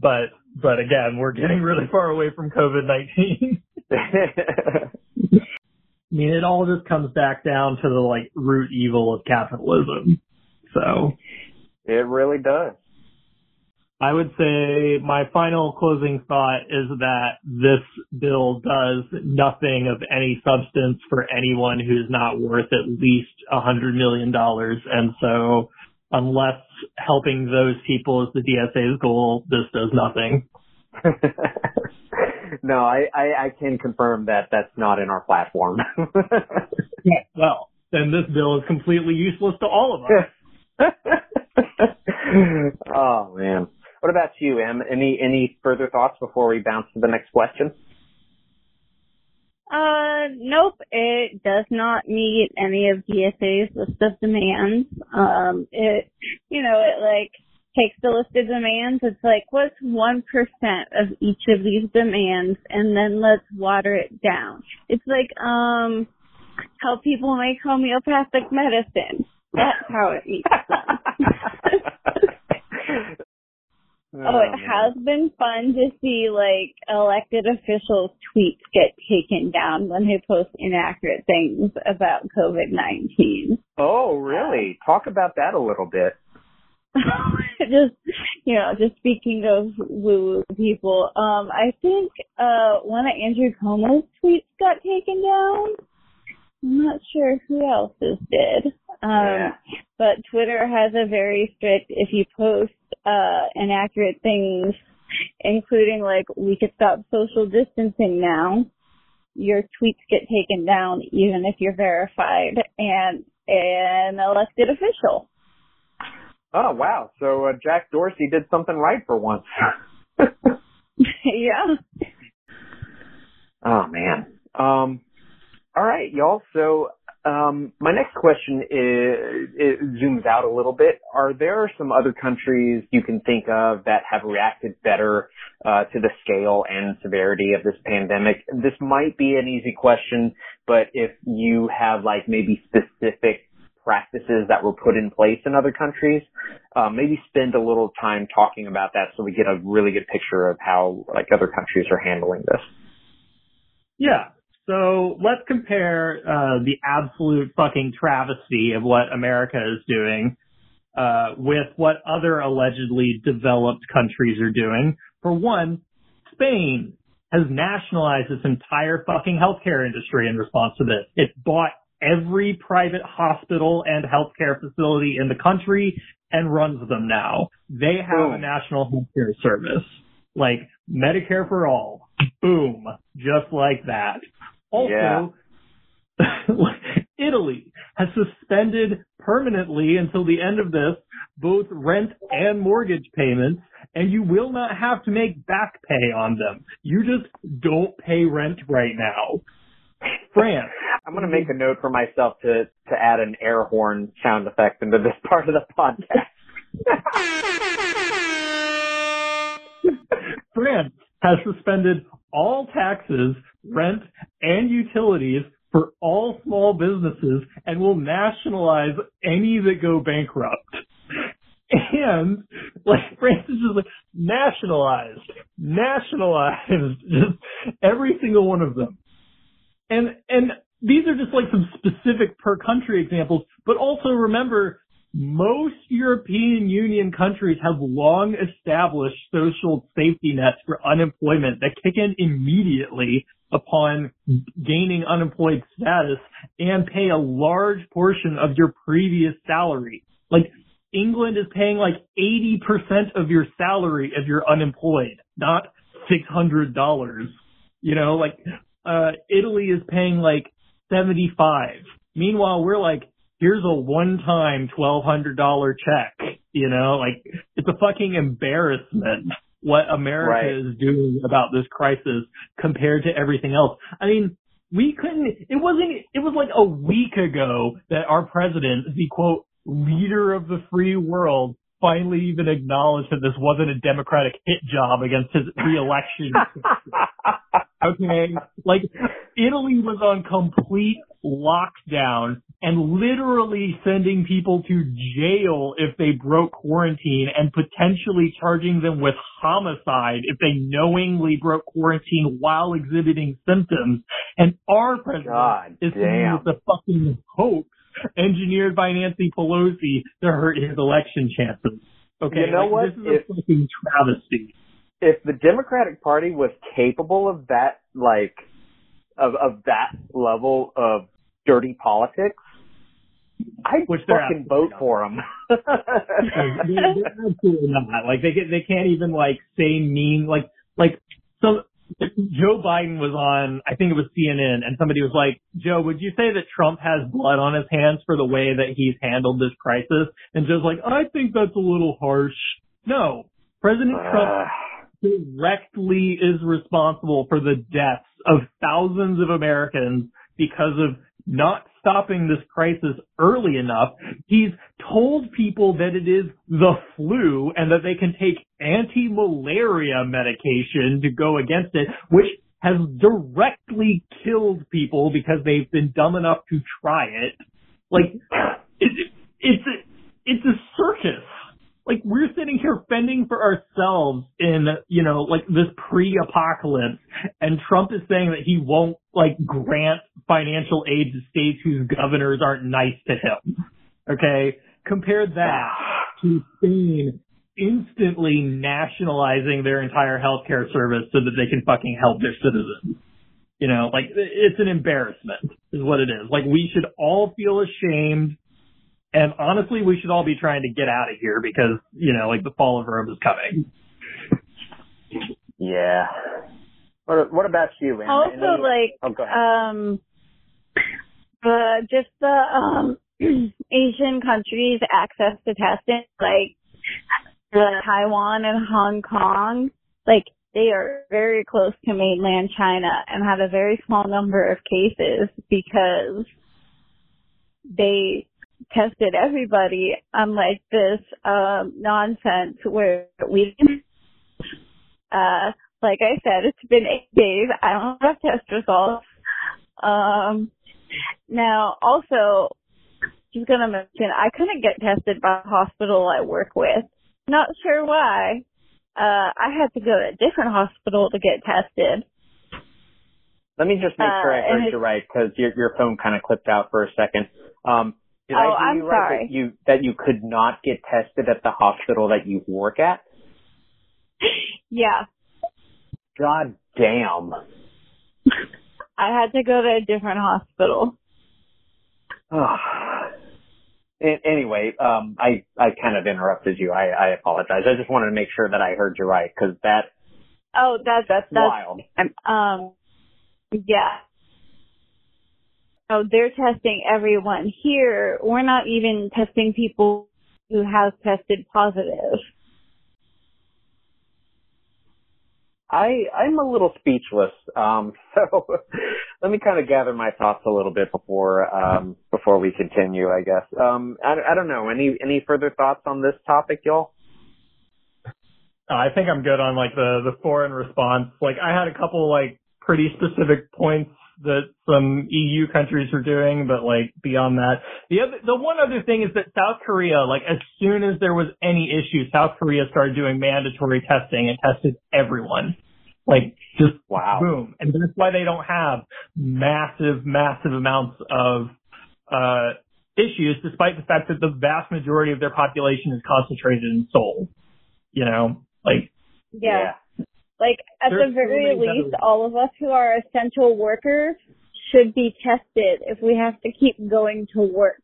But, but again, we're getting really far away from COVID-19. I mean, it all just comes back down to the like root evil of capitalism. So. It really does. I would say my final closing thought is that this bill does nothing of any substance for anyone who's not worth at least a hundred million dollars. And so unless helping those people is the DSA's goal, this does nothing. no, I, I, I can confirm that that's not in our platform. yeah, well, then this bill is completely useless to all of us. oh man. What about you, Em? Any any further thoughts before we bounce to the next question? Uh, nope. It does not meet any of DSA's list of demands. Um, it, you know, it like takes the list of demands. It's like, what's one percent of each of these demands, and then let's water it down. It's like, um, help people make homeopathic medicine. That's how it them. Oh, oh, it has been fun to see like elected officials' tweets get taken down when they post inaccurate things about COVID-19. Oh, really? Talk about that a little bit. just, you know, just speaking of woo woo people, um, I think, uh, one of Andrew Cuomo's tweets got taken down. I'm not sure who else's did. Um, yeah. but Twitter has a very strict, if you post uh, inaccurate things, including like we could stop social distancing now. Your tweets get taken down even if you're verified and an elected official. Oh wow! So uh, Jack Dorsey did something right for once. yeah. Oh man. Um. All right, y'all. So um, my next question is, it zooms out a little bit. Are there some other countries you can think of that have reacted better uh, to the scale and severity of this pandemic? This might be an easy question, but if you have like maybe specific practices that were put in place in other countries, uh, maybe spend a little time talking about that so we get a really good picture of how like other countries are handling this. Yeah, so let's compare uh, the absolute fucking travesty of what America is doing uh, with what other allegedly developed countries are doing. For one, Spain has nationalized its entire fucking healthcare industry in response to this. It bought every private hospital and healthcare facility in the country and runs them now. They have a national healthcare service, like Medicare for all. Boom. Just like that. Also, yeah. Italy has suspended permanently until the end of this both rent and mortgage payments, and you will not have to make back pay on them. You just don't pay rent right now. France. I'm going to make a note for myself to, to add an air horn sound effect into this part of the podcast. France has suspended all taxes, rent, and utilities for all small businesses and will nationalize any that go bankrupt. And like France is just like nationalized, nationalized, just every single one of them. And and these are just like some specific per country examples, but also remember most European Union countries have long established social safety nets for unemployment that kick in immediately upon gaining unemployed status and pay a large portion of your previous salary. Like England is paying like 80% of your salary if you're unemployed, not $600. You know, like, uh, Italy is paying like 75. Meanwhile, we're like, here's a one-time $1,200 check. You know, like it's a fucking embarrassment. what America Right. is doing about this crisis compared to everything else. I mean, we couldn't, it wasn't, it was like a week ago that our president, the quote, leader of the free world, finally even acknowledged that this wasn't a Democratic hit job against his reelection. okay? Like, Italy was on complete lockdown and literally sending people to jail if they broke quarantine and potentially charging them with homicide if they knowingly broke quarantine while exhibiting symptoms. And our president God is saying damn. it's a fucking hoax engineered by Nancy Pelosi to hurt his election chances. Okay, You know like, what? This is a fucking travesty. If the Democratic Party was capable of that, like, of of that level of dirty politics, I'd Which they're fucking vote not. for them. Like, they- they're absolutely not. Like they they can't even like say mean like like so. Joe Biden was on, I think it was CNN, and somebody was like, Joe, would you say that Trump has blood on his hands for the way that he's handled this crisis? And Joe's like, I think that's a little harsh. No. President Trump Uh, directly is responsible for the deaths of thousands of Americans because of not stopping this crisis early enough. He's told people that it is the flu and that they can take anti-malaria medication to go against it, which has directly killed people because they've been dumb enough to try it. Like, it, it's a, it's a circus like we're sitting here fending for ourselves in, you know, like this pre-apocalypse and Trump is saying that he won't like grant financial aid to states whose governors aren't nice to him. Okay? Compare that to Spain instantly nationalizing their entire healthcare service so that they can fucking help their citizens. You know, like it's an embarrassment is what it is. Like we should all feel ashamed and honestly, we should all be trying to get out of here because, you know, like the fall of Rome is coming. yeah. What, what about you, Anna? Also, Any- like, oh, go ahead. um, uh, just the um Asian countries access to testing, like the Taiwan and Hong Kong, like they are very close to mainland China and have a very small number of cases because they tested everybody, unlike this um nonsense where we uh like I said, it's been eight days. I don't have test results. Um now also just gonna mention I couldn't get tested by the hospital I work with. Not sure why. Uh I had to go to a different hospital to get tested. Let me just make sure I uh, and heard you right because your your phone kind of clipped out for a second. Um, did Oh, I I'm you right sorry. that you that you could not get tested at the hospital that you work at? Yeah. God damn. I had to go to a different hospital. Anyway, um, I I kind of interrupted you. I, I apologize. I just wanted to make sure that I heard you right because that Oh, that's that's, that's wild. um yeah. So they're testing everyone here. We're not even testing people who have tested positive. I I'm a little speechless. Um, so let me kind of gather my thoughts a little bit before um before we continue. I guess. Um, I, I don't know. Any any further thoughts on this topic, y'all? I think I'm good on like the, the foreign response. Like I had a couple like pretty specific points that some EU countries were doing, but like beyond that, the other, the one other thing is that South Korea, like as soon as there was any issue, South Korea started doing mandatory testing and tested everyone. Like just Wow. boom. And that's why they don't have massive, massive amounts of, uh, issues despite the fact that the vast majority of their population is concentrated in Seoul. You know, like, Yeah. Like at There's the very many least, better- all of us who are essential workers should be tested if we have to keep going to work.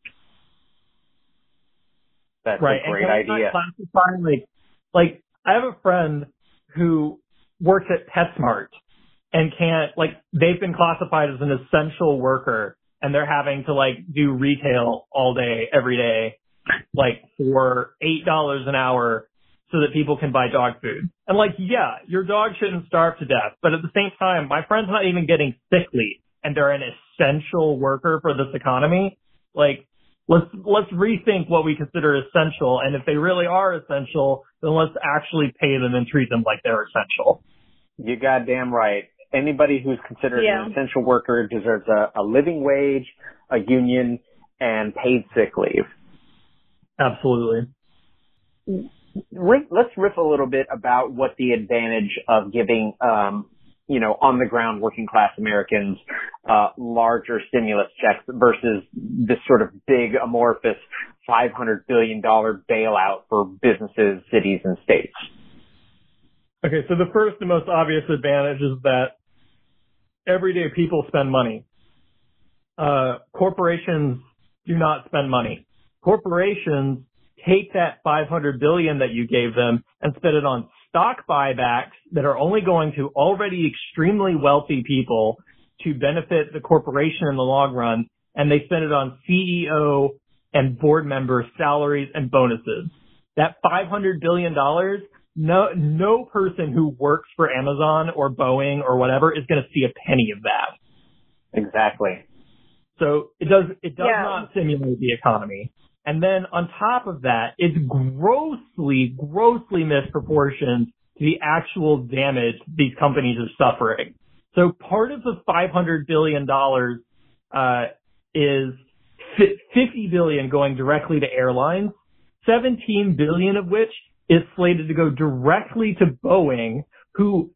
That's right. a great and can idea. not classify, like, like, I have a friend who works at PetSmart and can't, like, they've been classified as an essential worker and they're having to, like, do retail all day, every day, like, for $8 an hour so that people can buy dog food. And like, yeah, your dog shouldn't starve to death, but at the same time, my friend's not even getting sick leave and they're an essential worker for this economy. Like, let's, let's rethink what we consider essential. And if they really are essential, then let's actually pay them and treat them like they're essential. You goddamn right. Anybody who's considered Yeah. an essential worker deserves a, a living wage, a union, and paid sick leave. Absolutely. Mm. Let's riff a little bit about what the advantage of giving, um, you know, on the ground working class Americans, uh, larger stimulus checks versus this sort of big amorphous $500 billion bailout for businesses, cities, and states. Okay, so the first and most obvious advantage is that everyday people spend money. Uh, corporations do not spend money. Corporations take that 500 billion that you gave them and spend it on stock buybacks that are only going to already extremely wealthy people to benefit the corporation in the long run, and they spend it on CEO and board member salaries and bonuses. That 500 billion dollars no no person who works for Amazon or Boeing or whatever is going to see a penny of that. Exactly. So it does it does Yeah. not stimulate the economy. And then on top of that, it's grossly, grossly misproportioned to the actual damage these companies are suffering. So part of the $500 billion, uh, is fi- 50 billion going directly to airlines, 17 billion of which is slated to go directly to Boeing, who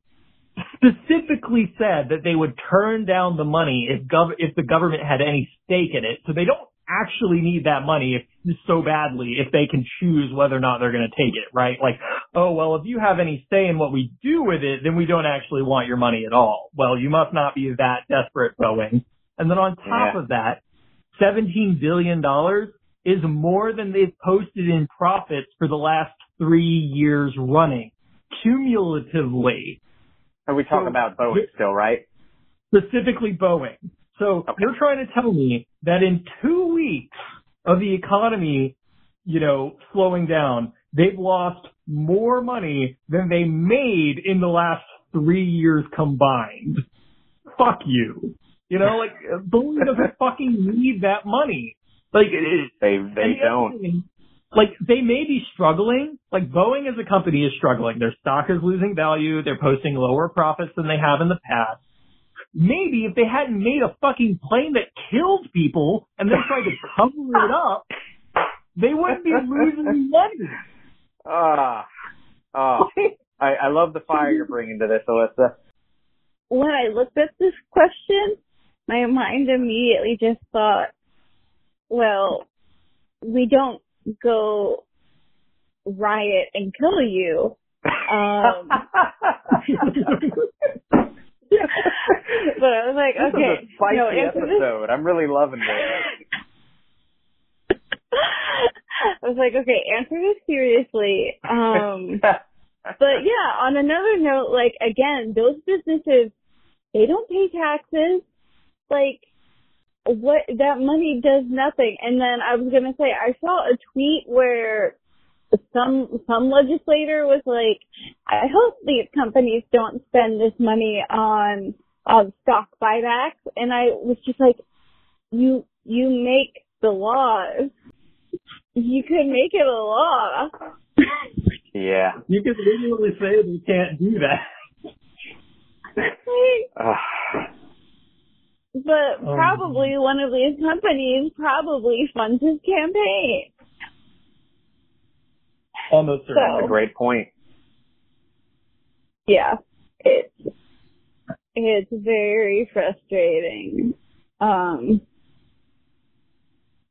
specifically said that they would turn down the money if gov- if the government had any stake in it. So they don't actually need that money if, so badly if they can choose whether or not they're going to take it, right? Like, oh, well, if you have any say in what we do with it, then we don't actually want your money at all. Well, you must not be that desperate, Boeing. And then on top Yeah. of that, $17 billion is more than they've posted in profits for the last three years running, cumulatively And we talk So- about Boeing still, right? specifically Boeing. So Okay. you're trying to tell me that in two weeks of the economy, you know, slowing down, they've lost more money than they made in the last three years combined. Fuck you. You know, like Boeing doesn't fucking need that money. Like, it, They they the don't. thing, Like they may be struggling. Like Boeing as a company is struggling. Their stock is losing value. They're posting lower profits than they have in the past. Maybe if they hadn't made a fucking plane that killed people and then tried to cover it up, they wouldn't be losing money. Ah, ah. I, I love the fire you're bringing to this, Alyssa. when I looked at this question, my mind immediately just thought, well, we don't go riot and kill you. Um, but I was like, this okay, is a spicy no, episode. I'm really loving this. I was like, okay, answer this seriously. Um, but yeah, on another note, like again, those businesses, they don't pay taxes. Like, what that money does nothing. And then I was gonna say, I saw a tweet where some some legislator was like, I hope these companies don't spend this money on on stock buybacks. And I was just like, you you make the laws. You could make it a law. yeah. You could literally say they can't do that. But Um, probably one of these companies probably funds his campaign. Almost So- That's a great point. Yeah, it's it's very frustrating. Um,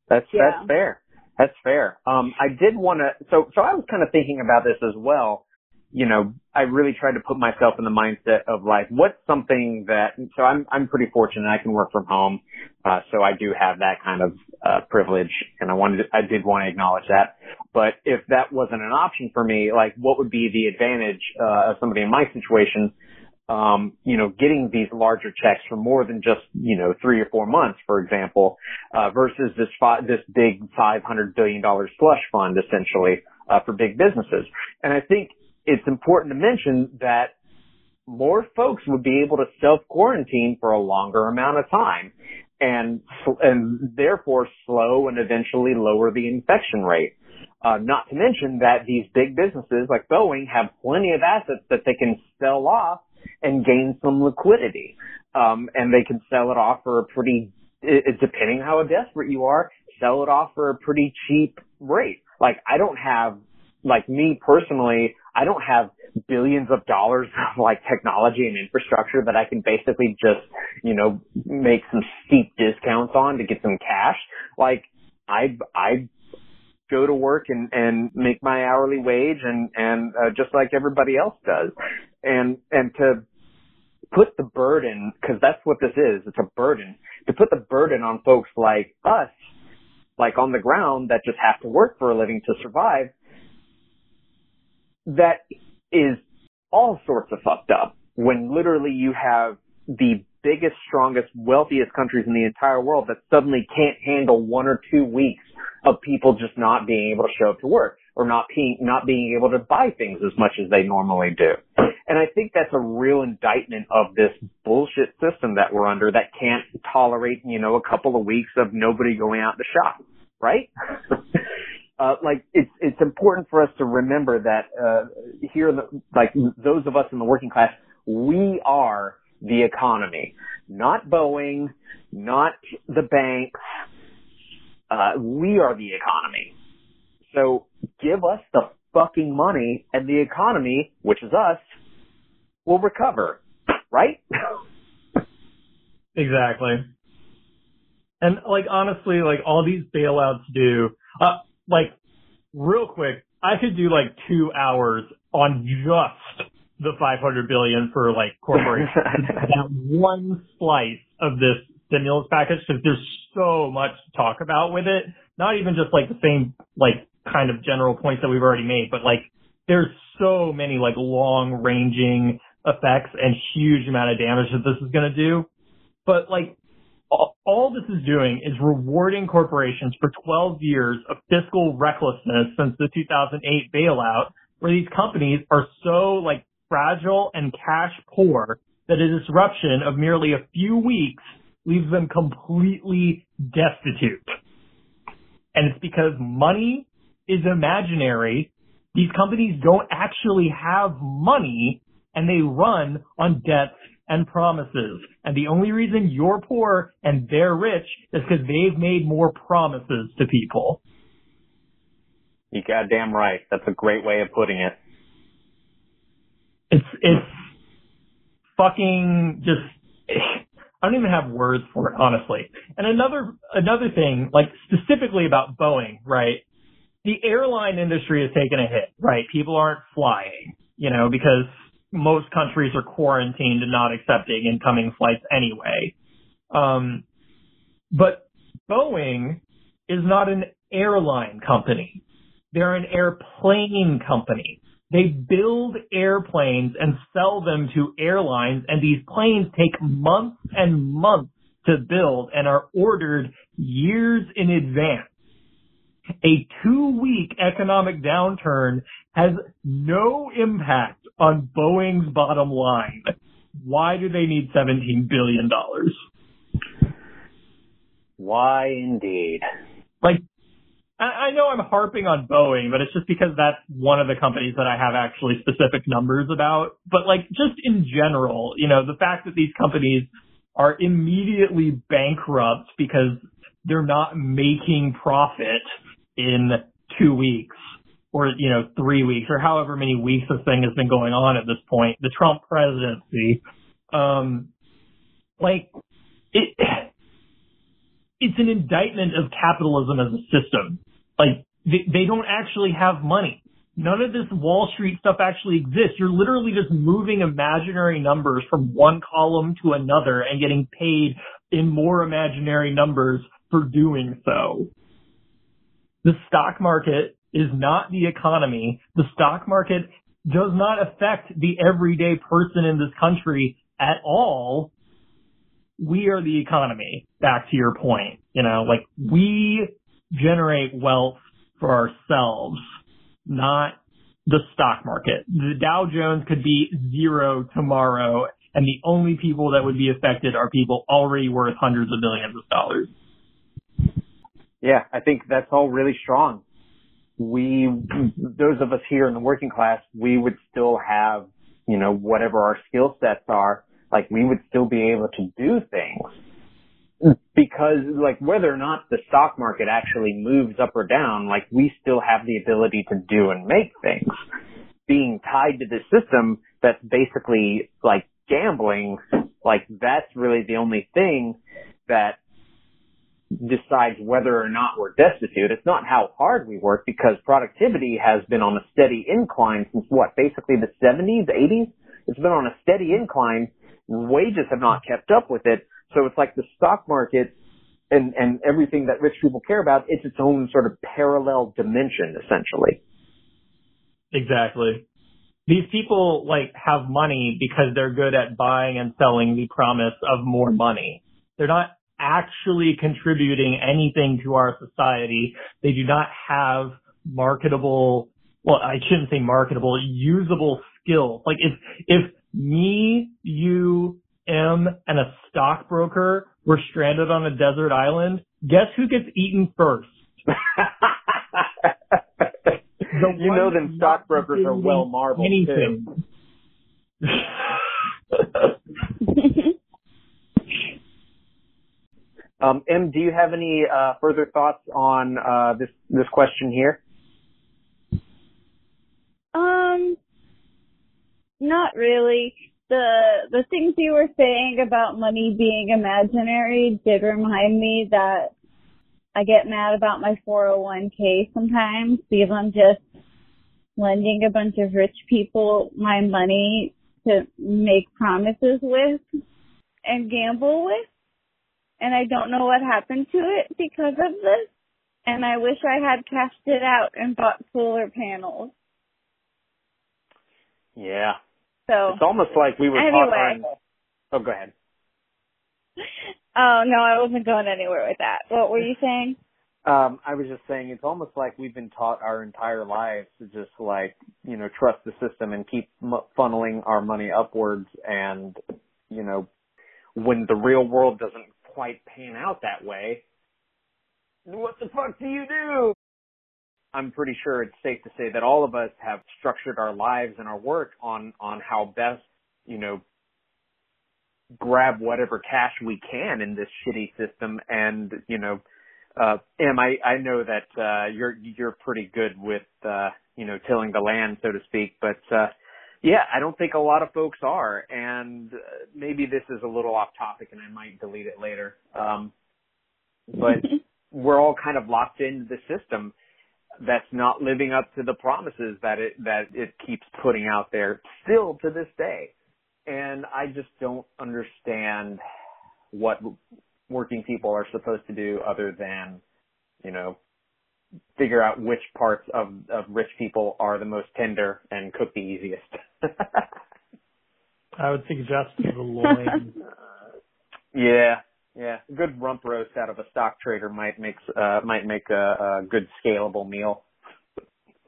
That's Yeah. that's fair. That's fair. Um, I did want to. So so I was kind of thinking about this as well. You know, I really tried to put myself in the mindset of like, what's something that. So I'm I'm pretty fortunate. I can work from home, uh, so I do have that kind of uh, privilege, and I wanted to, I did want to acknowledge that. But if that wasn't an option for me, like, what would be the advantage uh, of somebody in my situation? um, you know, getting these larger checks for more than just, you know, three or four months, for example, uh, versus this fi- this big $500 billion slush fund, essentially, uh, for big businesses. And I think it's important to mention that more folks would be able to self quarantine for a longer amount of time and and therefore slow and eventually lower the infection rate. Uh, not to mention that these big businesses like Boeing have plenty of assets that they can sell off and gain some liquidity. Um, and they can sell it off for a pretty, depending how desperate you are, sell it off for a pretty cheap rate. Like I don't have, like me personally, I don't have billions of dollars of like technology and infrastructure that I can basically just, you know, make some steep discounts on to get some cash. Like I, I go to work and, and make my hourly wage and, and, uh, just like everybody else does. And, and to put the burden, cause that's what this is, it's a burden, to put the burden on folks like us, like on the ground that just have to work for a living to survive, that is all sorts of fucked up when literally you have the biggest, strongest, wealthiest countries in the entire world that suddenly can't handle one or two weeks of people just not being able to show up to work or not being, not being able to buy things as much as they normally do. And I think that's a real indictment of this bullshit system that we're under that can't tolerate, you know, a couple of weeks of nobody going out to shop, right? Uh, like it's it's important for us to remember that uh, here, the, like those of us in the working class, we are the economy, not Boeing, not the banks. Uh, we are the economy. So give us the fucking money, and the economy, which is us, will recover, right? exactly. And like honestly, like all these bailouts do. Uh, like real quick, I could do like two hours on just the 500 billion for like corporations. that one slice of this stimulus package because there's so much to talk about with it. Not even just like the same like kind of general points that we've already made, but like there's so many like long ranging effects and huge amount of damage that this is going to do. But like all this is doing is rewarding corporations for 12 years of fiscal recklessness since the 2008 bailout, where these companies are so like fragile and cash poor that a disruption of merely a few weeks leaves them completely destitute. And it's because money is imaginary. These companies don't actually have money and they run on debts and promises. And the only reason you're poor and they're rich is because they've made more promises to people. You goddamn right. That's a great way of putting it. It's, it's fucking just, I don't even have words for it, honestly. And another, another thing, like specifically about Boeing, right? The airline industry has taken a hit, right? People aren't flying, you know, because most countries are quarantined and not accepting incoming flights anyway. Um, but Boeing is not an airline company. They're an airplane company. They build airplanes and sell them to airlines and these planes take months and months to build and are ordered years in advance. A two week economic downturn has no impact on Boeing's bottom line. Why do they need $17 billion? Why indeed? Like, I know I'm harping on Boeing, but it's just because that's one of the companies that I have actually specific numbers about. But like, just in general, you know, the fact that these companies are immediately bankrupt because they're not making profit in two weeks or, you know, three weeks or however many weeks this thing has been going on at this point, the Trump presidency, um, like it, it's an indictment of capitalism as a system. Like they, they don't actually have money. None of this Wall Street stuff actually exists. You're literally just moving imaginary numbers from one column to another and getting paid in more imaginary numbers for doing so. The stock market is not the economy. The stock market does not affect the everyday person in this country at all. We are the economy. Back to your point, you know, like we generate wealth for ourselves. not the stock market. The Dow Jones could be zero tomorrow, and the only people that would be affected are people already worth hundreds of millions of dollars. Yeah, I think that's all really strong. We, those of us here in the working class, we would still have, you know, whatever our skill sets are, like we would still be able to do things. Because like whether or not the stock market actually moves up or down, like we still have the ability to do and make things. Being tied to this system that's basically like gambling, like that's really the only thing that decides whether or not we're destitute. It's not how hard we work because productivity has been on a steady incline since what, basically the 70s, 80s? It's been on a steady incline. Wages have not kept up with it. So it's like the stock market and, and everything that rich people care about, it's its own sort of parallel dimension, essentially. Exactly. These people like have money because they're good at buying and selling the promise of more money. They're not actually contributing anything to our society. They do not have marketable, well, I shouldn't say marketable, usable skills. Like if, if me, you, M, and a stockbroker were stranded on a desert island, guess who gets eaten first? you know them stockbrokers are well marbled anything. too. Um, M, do you have any uh, further thoughts on uh, this this question here? Um, not really. The the things you were saying about money being imaginary did remind me that I get mad about my 401k sometimes because I'm just lending a bunch of rich people my money to make promises with and gamble with and I don't know what happened to it because of this. And I wish I had cashed it out and bought solar panels. Yeah. So it's almost like we were anyway. taught. Our... Oh, go ahead. Oh no, I wasn't going anywhere with that. What were you saying? Um, I was just saying it's almost like we've been taught our entire lives to just like you know trust the system and keep m- funneling our money upwards, and you know when the real world doesn't quite pan out that way, what the fuck do you do? I'm pretty sure it's safe to say that all of us have structured our lives and our work on, on how best, you know, grab whatever cash we can in this shitty system and, you know, uh, Em, I, I know that, uh, you're, you're pretty good with, uh, you know, tilling the land, so to speak, but, uh, yeah, I don't think a lot of folks are, and uh, maybe this is a little off topic, and I might delete it later. Um, but we're all kind of locked into the system that's not living up to the promises that it that it keeps putting out there still to this day. And I just don't understand what working people are supposed to do other than, you know, figure out which parts of, of rich people are the most tender and cook the easiest. I would suggest the loin. yeah, yeah. A good rump roast out of a stock trader might make uh might make a, a good scalable meal.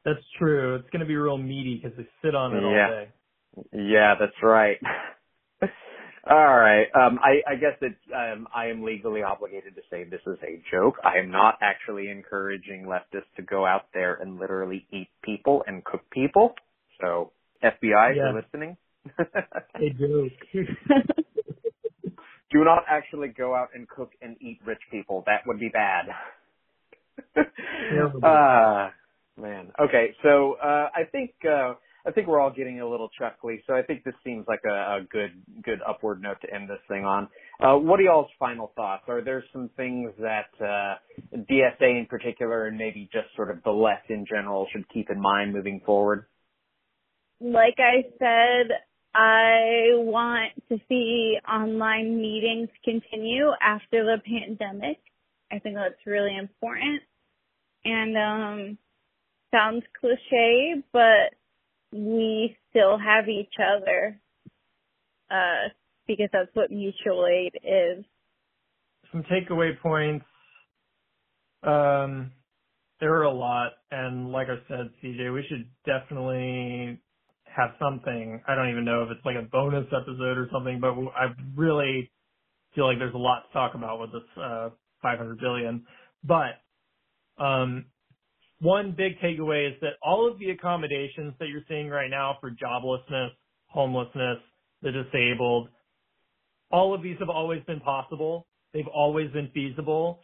That's true. It's going to be real meaty because they sit on it yeah. all day. Yeah, that's right. All right. Um, I, I guess that um, I am legally obligated to say this is a joke. I am not actually encouraging leftists to go out there and literally eat people and cook people. So, FBI, if you're listening. a joke. Do not actually go out and cook and eat rich people. That would be bad. Ah, uh, man. Okay, so uh, I think. Uh, I think we're all getting a little chuckly, so I think this seems like a, a good good upward note to end this thing on. Uh, what are y'all's final thoughts? Are there some things that uh, DSA in particular, and maybe just sort of the left in general, should keep in mind moving forward? Like I said, I want to see online meetings continue after the pandemic. I think that's really important. And um sounds cliche, but we still have each other uh, because that's what mutual aid is. Some takeaway points. Um, there are a lot, and like I said, CJ, we should definitely have something. I don't even know if it's like a bonus episode or something, but I really feel like there's a lot to talk about with this uh, 500 billion. But um, one big takeaway is that all of the accommodations that you're seeing right now for joblessness, homelessness, the disabled, all of these have always been possible. They've always been feasible.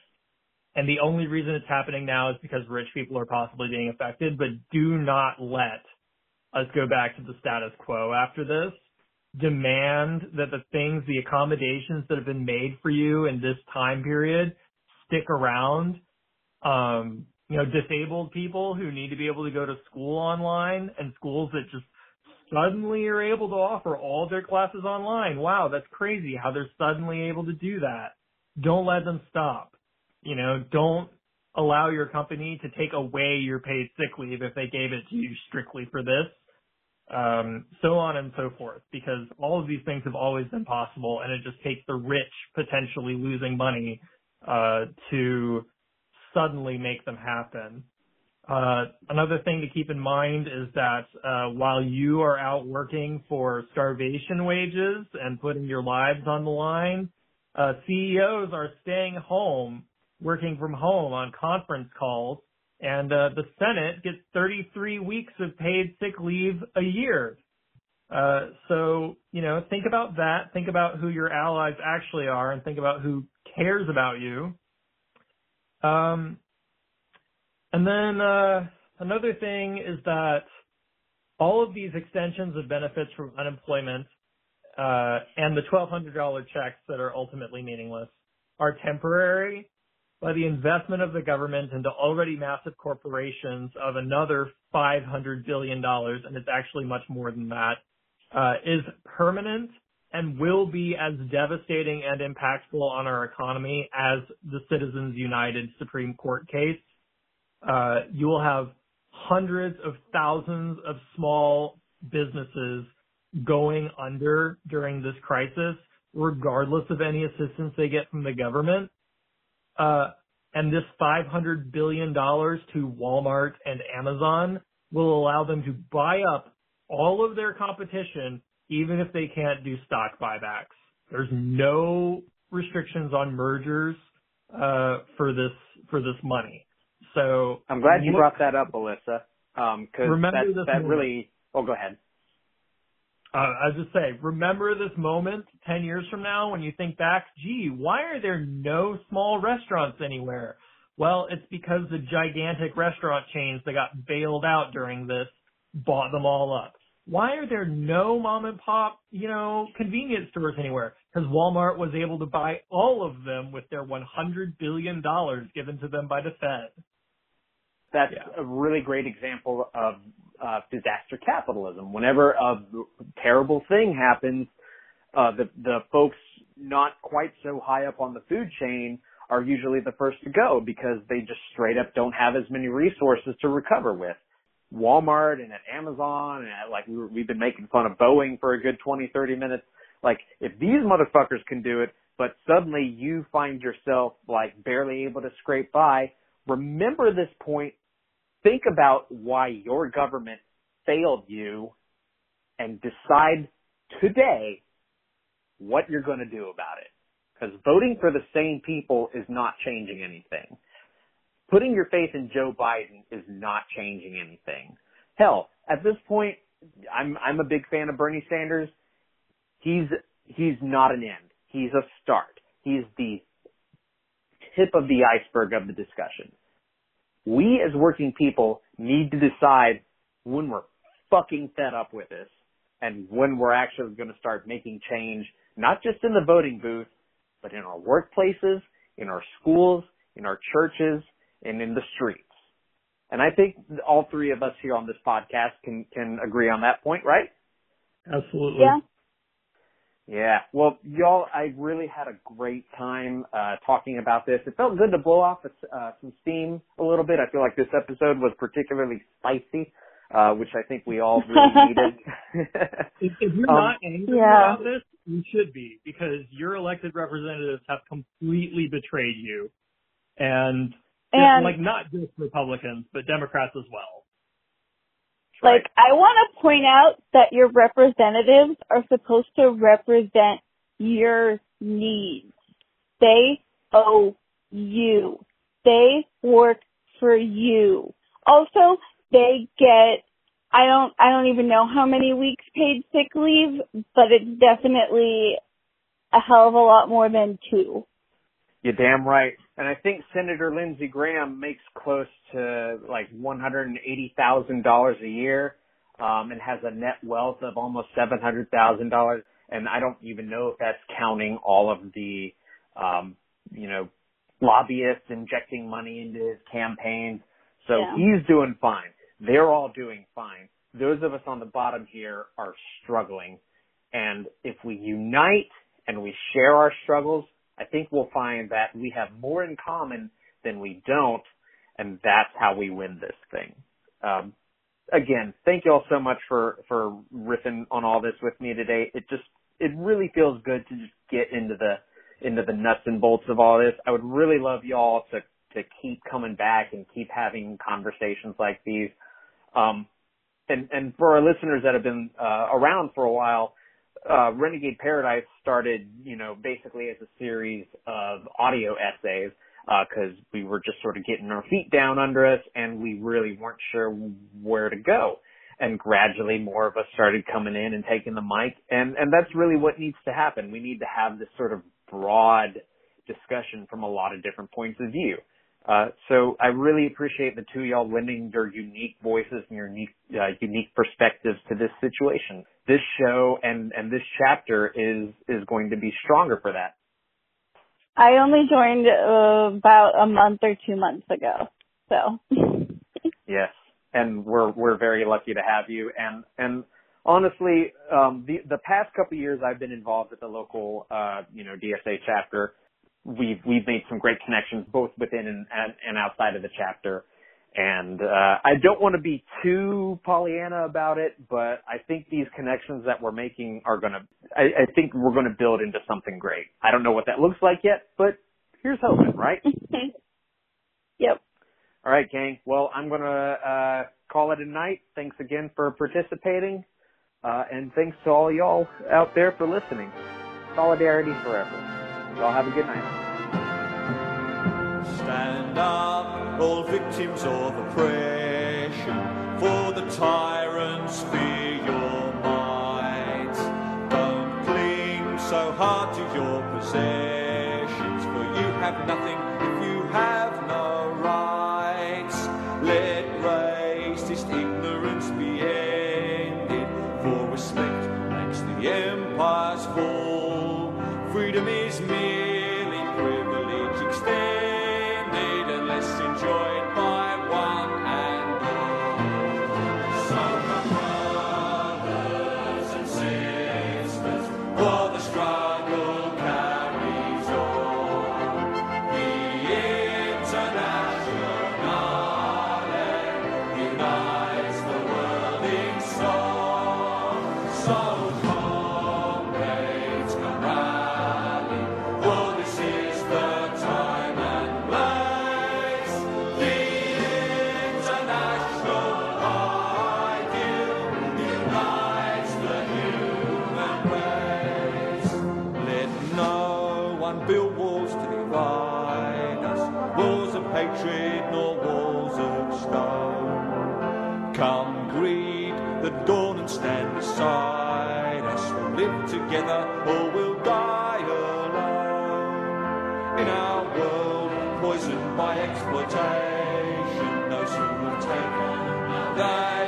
And the only reason it's happening now is because rich people are possibly being affected, but do not let us go back to the status quo after this. Demand that the things, the accommodations that have been made for you in this time period stick around. Um, you know, disabled people who need to be able to go to school online and schools that just suddenly are able to offer all their classes online. Wow, that's crazy how they're suddenly able to do that. Don't let them stop. You know, don't allow your company to take away your paid sick leave if they gave it to you strictly for this. Um, so on and so forth, because all of these things have always been possible and it just takes the rich potentially losing money, uh, to suddenly make them happen. Uh, another thing to keep in mind is that uh, while you are out working for starvation wages and putting your lives on the line, uh, CEOs are staying home, working from home on conference calls, and uh, the Senate gets 33 weeks of paid sick leave a year. Uh, so, you know, think about that. Think about who your allies actually are and think about who cares about you. Um, and then uh, another thing is that all of these extensions of benefits from unemployment uh, and the $1,200 checks that are ultimately meaningless are temporary, by the investment of the government into already massive corporations of another $500 billion, and it's actually much more than that, uh, is permanent and will be as devastating and impactful on our economy as the Citizens United Supreme Court case. Uh, you will have hundreds of thousands of small businesses going under during this crisis, regardless of any assistance they get from the government. Uh, and this $500 billion to Walmart and Amazon will allow them to buy up all of their competition even if they can't do stock buybacks. There's no restrictions on mergers uh, for this for this money. So I'm glad you look, brought that up, Alyssa, because um, that, that really. Oh, go ahead. Uh, I was just say, remember this moment 10 years from now when you think back, gee, why are there no small restaurants anywhere? Well, it's because the gigantic restaurant chains that got bailed out during this bought them all up. Why are there no mom and pop, you know, convenience stores anywhere? Because Walmart was able to buy all of them with their $100 billion given to them by the Fed. That's yeah. a really great example of uh, disaster capitalism. Whenever a terrible thing happens, uh, the the folks not quite so high up on the food chain are usually the first to go because they just straight up don't have as many resources to recover with. Walmart and at Amazon and at, like we were, we've been making fun of Boeing for a good 20, 30 minutes. Like if these motherfuckers can do it, but suddenly you find yourself like barely able to scrape by, remember this point. Think about why your government failed you and decide today what you're going to do about it. Because voting for the same people is not changing anything putting your faith in Joe Biden is not changing anything. Hell, at this point, I'm I'm a big fan of Bernie Sanders. He's he's not an end. He's a start. He's the tip of the iceberg of the discussion. We as working people need to decide when we're fucking fed up with this and when we're actually going to start making change, not just in the voting booth, but in our workplaces, in our schools, in our churches, and in the streets. And I think all three of us here on this podcast can can agree on that point, right? Absolutely. Yeah. Yeah. Well, y'all, I really had a great time uh, talking about this. It felt good to blow off uh, some steam a little bit. I feel like this episode was particularly spicy, uh, which I think we all really needed. if, if, you're um, not angry yeah. about this, you should be because your elected representatives have completely betrayed you, and And like not just Republicans, but Democrats as well. like I want to point out that your representatives are supposed to represent your needs. They owe you. They work for you. Also, they get I don't I don't even know how many weeks paid sick leave, but it's definitely a hell of a lot more than two. You're damn right. And I think Senator Lindsey Graham makes close to like one hundred and eighty thousand dollars a year, um, and has a net wealth of almost seven hundred thousand dollars. And I don't even know if that's counting all of the, um, you know, lobbyists injecting money into his campaigns. So Yeah. he's doing fine. They're all doing fine. Those of us on the bottom here are struggling. And if we unite and we share our struggles, I think we'll find that we have more in common than we don't, and that's how we win this thing. Um, again, thank you all so much for for riffing on all this with me today. It just it really feels good to just get into the into the nuts and bolts of all this. I would really love y'all to to keep coming back and keep having conversations like these. Um, and and for our listeners that have been uh, around for a while, uh, Renegade Paradise started, you know, basically as a series of audio essays because we were just sort of getting our feet down under us and we really weren't sure where to go. And gradually more of us started coming in and taking the mic and, and that's really what needs to happen. We need to have this sort of broad discussion from a lot of different points of view. Uh, so I really appreciate the two of y'all lending your unique voices and your unique, uh, unique perspectives to this situation. This show and, and this chapter is, is going to be stronger for that. I only joined uh, about a month or two months ago. So Yes, and we're we're very lucky to have you. And and honestly, um, the the past couple years I've been involved with the local uh, you know DSA chapter. We've we've made some great connections both within and and, outside of the chapter. And uh, I don't want to be too Pollyanna about it, but I think these connections that we're making are gonna. I, I think we're gonna build into something great. I don't know what that looks like yet, but here's hoping, right? yep. All right, gang. Well, I'm going to uh, call it a night. Thanks again for participating. Uh, and thanks to all y'all out there for listening. Solidarity forever. Y'all have a good night. Stand up, all victims of oppression, for the tyrants fear your might. Don't cling so hard to your possessions, for you have nothing if you have no exploitation, who have taken, they